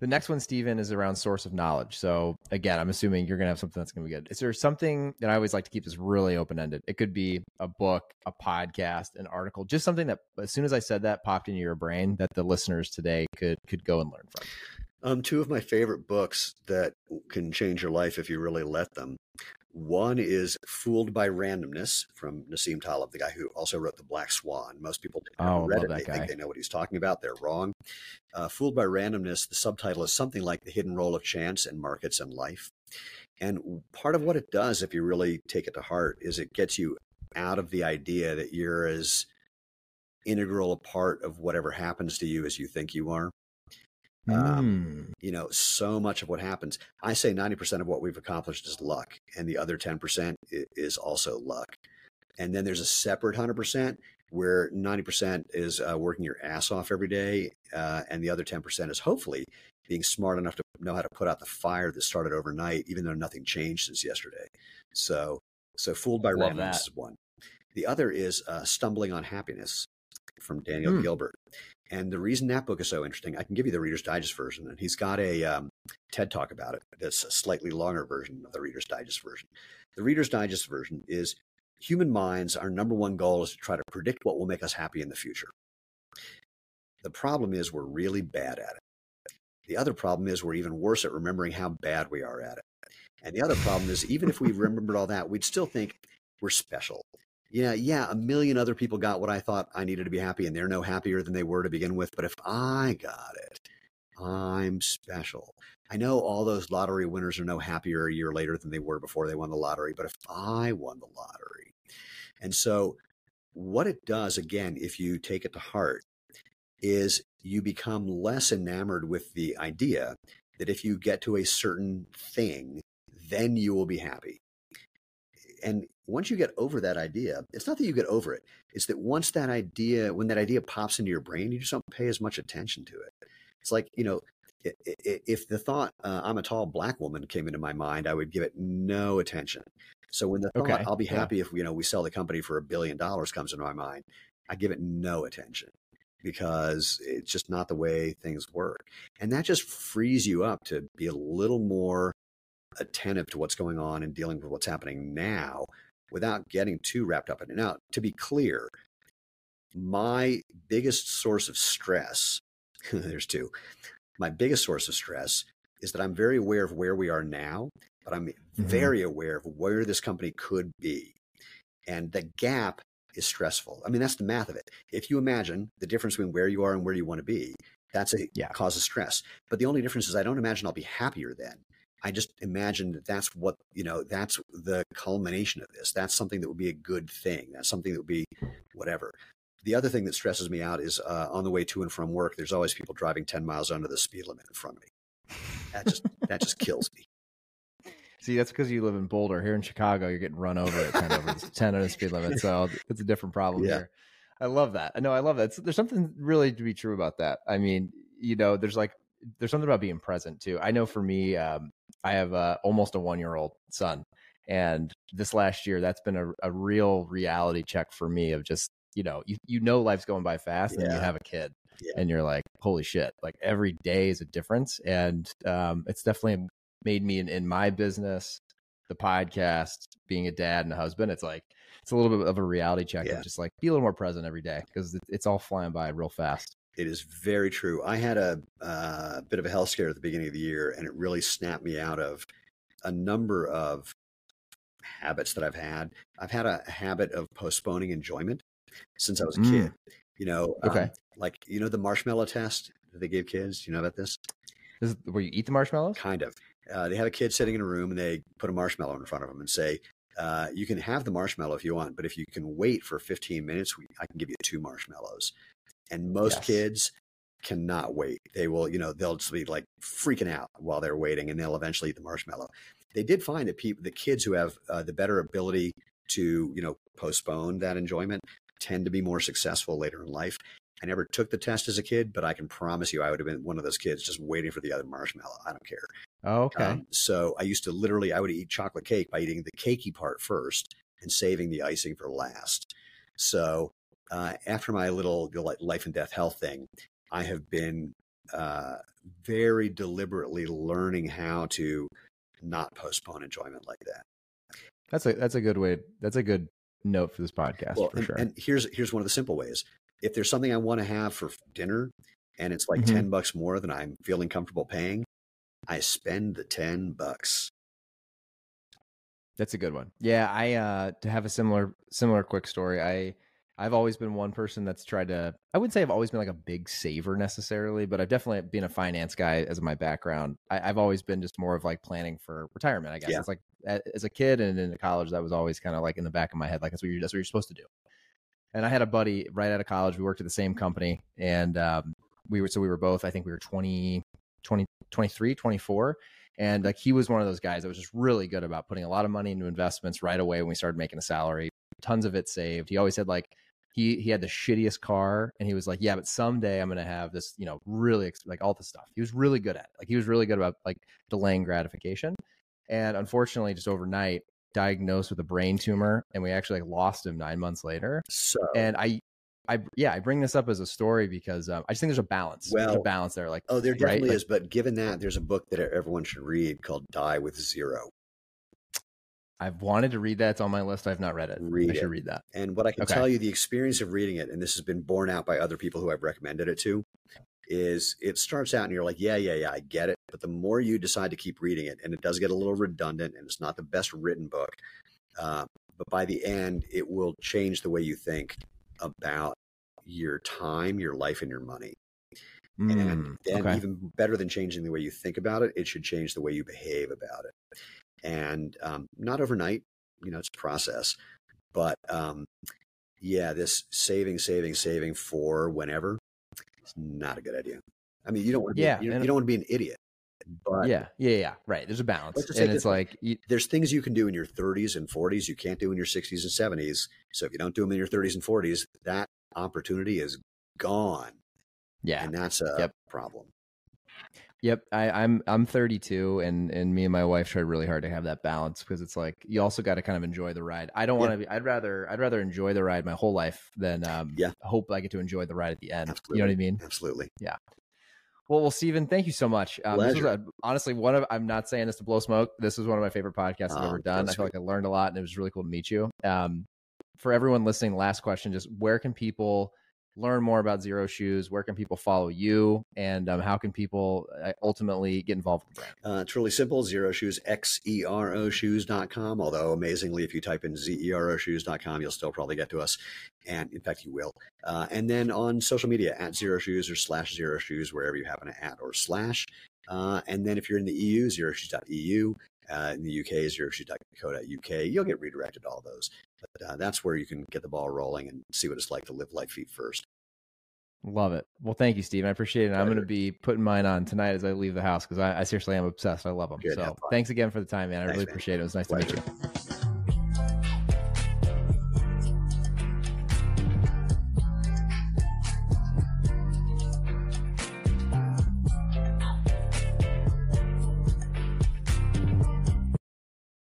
the next one, Steven, is around source of knowledge. So again, I'm assuming you're going to have something that's going to be good. Is there something that I always like to keep this really open ended? It could be a book, a podcast, an article, just something that as soon as I said that popped into your brain that the listeners today could could go and learn from. Um, two of my favorite books that can change your life if you really let them. One is Fooled by Randomness from Nassim Taleb, the guy who also wrote The Black Swan. Most people Oh, read it. They guy. think they know what he's talking about. They're wrong. Uh, Fooled by Randomness, the subtitle is something like The Hidden Role of Chance in Markets and Life. And part of what it does, if you really take it to heart, is it gets you out of the idea that you're as integral a part of whatever happens to you as you think you are Um, Mm. you know so much of what happens. I say 90% of what we've accomplished is luck and the other 10% is also luck. And then there's a separate 100% where 90% is uh, working your ass off every day uh, and the other 10% is hopefully being smart enough to know how to put out the fire that started overnight even though nothing changed since yesterday. So so fooled by that. is one. The other is uh, stumbling on happiness from daniel Hmm. gilbert and the reason that book is so interesting, I can give you the Reader's Digest version, and he's got a um, TED talk about it. That's a slightly longer version of the Reader's Digest version. The Reader's Digest version is human minds, our number one goal is to try to predict what will make us happy in the future. The problem is we're really bad at it. The other problem is we're even worse at remembering how bad we are at it. And the other problem is even if we remembered all that, we'd still think we're special. Yeah, yeah, a million other people got what I thought I needed to be happy, and they're no happier than they were to begin with. But if I got it, I'm special. I know all those lottery winners are no happier a year later than they were before they won the lottery, but if I won the lottery. And so, what it does, again, if you take it to heart, is you become less enamored with the idea that if you get to a certain thing, then you will be happy. And once you get over that idea, it's not that you get over it. It's that once that idea, when that idea pops into your brain, you just don't pay as much attention to it. It's like, you know, if the thought, uh, I'm a tall black woman came into my mind, I would give it no attention. So when the thought, Okay, I'll be yeah. happy if, you know, we sell the company for a billion dollars comes into my mind, I give it no attention because it's just not the way things work. And that just frees you up to be a little more attentive to what's going on and dealing with what's happening now without getting too wrapped up in it. Now, to be clear, my biggest source of stress, there's two. My biggest source of stress is that I'm very aware of where we are now, but I'm mm-hmm. very aware of where this company could be. And the gap is stressful. I mean, that's the math of it. If you imagine the difference between where you are and where you want to be, that's a yeah. cause of stress. But the only difference is I don't imagine I'll be happier then. I just imagine that that's what, you know, that's the culmination of this. That's something that would be a good thing. That's something that would be whatever. The other thing that stresses me out is uh, on the way to and from work, there's always people driving 10 miles under the speed limit in front of me. That just, that just kills me. See, that's because you live in Boulder. Here in Chicago, you're getting run over at 10 over 10 over the speed limit. So it's a different problem yeah. here. I love that. I know I love that. There's something really to be true about that. I mean, you know, there's like there's something about being present too. I know for me, um, I have uh, almost a one year old son, and this last year, that's been a, a, real reality check for me of just you know, you you know, life's going by fast, yeah. and you have a kid, yeah. and you're like, holy shit! Like every day is a difference, and um, it's definitely made me in, in my business, the podcast, being a dad and a husband, it's like it's a little bit of a reality check yeah. of just like be a little more present every day because it's all flying by real fast. It is very true. I had a uh, bit of a health scare at the beginning of the year, and it really snapped me out of a number of habits that I've had. I've had a habit of postponing enjoyment since I was a mm. kid. You know, okay, um, like you know the marshmallow test that they give kids. You know about this? This is where you eat the marshmallows? Kind of. Uh, they have a kid sitting in a room and they put a marshmallow in front of them and say, uh, "You can have the marshmallow if you want, but if you can wait for 15 minutes, we, I can give you two marshmallows." And most yes. kids cannot wait. They will, you know, they'll just be like freaking out while they're waiting, and they'll eventually eat the marshmallow. They did find that people, the kids who have uh, the better ability to, you know, postpone that enjoyment, tend to be more successful later in life. I never took the test as a kid, but I can promise you I would have been one of those kids just waiting for the other marshmallow. I don't care. Oh, okay. Um, so I used to literally, I would eat chocolate cake by eating the cakey part first and saving the icing for last. So uh, after my little life and death health thing, I have been uh, very deliberately learning how to not postpone enjoyment like that. That's a that's a good way. That's a good note for this podcast well, for and, sure. And here's here's one of the simple ways. If there's something I want to have for dinner and it's like mm-hmm. 10 bucks more than I'm feeling comfortable paying, I spend the 10 bucks. That's a good one. Yeah, I uh to have a similar similar quick story. I I've always been one person that's tried to I wouldn't say I've always been like a big saver necessarily, but I've definitely been a finance guy as my background. I, have always been just more of like planning for retirement, I guess. Yeah. It's like as a kid and in college, that was always kind of like in the back of my head, like that's what you're that's what you're supposed to do. And I had a buddy right out of college. We worked at the same company, and um, we were so we were both. I think we were 20, 20 23, 24. And like he was one of those guys that was just really good about putting a lot of money into investments right away when we started making a salary. Tons of it saved. He always said like he he had the shittiest car and he was like yeah but someday i'm gonna have this you know really like all the stuff he was really good at it like he was really good about like delaying gratification and unfortunately just overnight diagnosed with a brain tumor and we actually like lost him nine months later so and i I yeah, I bring this up as a story because um, I just think there's a balance. Well, there's a balance there. Like oh, there definitely right? is. But given that, there's a book that everyone should read called "Die with Zero. I've wanted to read that. It's on my list. I've not read it. Read I should it. read that. And what I can okay. tell you, the experience of reading it, and this has been borne out by other people who I've recommended it to, is it starts out and you're like, yeah, yeah, yeah, I get it. But the more you decide to keep reading it, and it does get a little redundant, and it's not the best written book, uh, but by the end, it will change the way you think about your time, your life, and your money. Mm, and then, okay. even better than changing the way you think about it, it should change the way you behave about it and um, not overnight. You know, it's a process, but um, yeah, this saving, saving, saving for whenever is not a good idea. I mean, you don't want to yeah, be, you, you don't want to be an idiot. But yeah, yeah, yeah, right. There's a balance, and it's like you, there's things you can do in your 30s and 40s you can't do in your 60s and 70s. So if you don't do them in your 30s and 40s, that opportunity is gone. Yeah, and that's a yep. problem. Yep, I, I'm I'm 32, and and me and my wife tried really hard to have that balance because it's like you also got to kind of enjoy the ride. I don't want to be. I'd rather I'd rather enjoy the ride my whole life than um, yeah. hope I get to enjoy the ride at the end. Absolutely. You know what I mean? Absolutely. Yeah. Well, well, Steven, thank you so much. Um, this was a, honestly one of. I'm not saying this to blow smoke. This was one of my favorite podcasts I've ever done. I feel like I learned a lot, and it was really cool to meet you. Um, for everyone listening, last question: just where can people learn more about Xero Shoes, where can people follow you, and um, how can people uh, ultimately get involved with the brand? Uh, it's really simple. Xero Shoes, X-E-R-O shoes.com. Although amazingly, if you type in Z-E-R-O shoes.com, you'll still probably get to us. And in fact, you will. Uh, and then on social media, at Xero Shoes or slash Xero Shoes, wherever you happen to at or slash. Uh, and then if you're in the EU, xeroshoes.eu. Uh, in the UK, xeroshoes.co.uk. You'll get redirected to all those. But uh, that's where you can get the ball rolling and see what it's like to live life feet first. Love it. Well, thank you, Steve. I appreciate it. Pleasure. I'm going to be putting mine on tonight as I leave the house because I, I, seriously am obsessed. I love them. Good, so thanks again for the time, man. I thanks, really man. appreciate it. It was nice Pleasure. to meet you.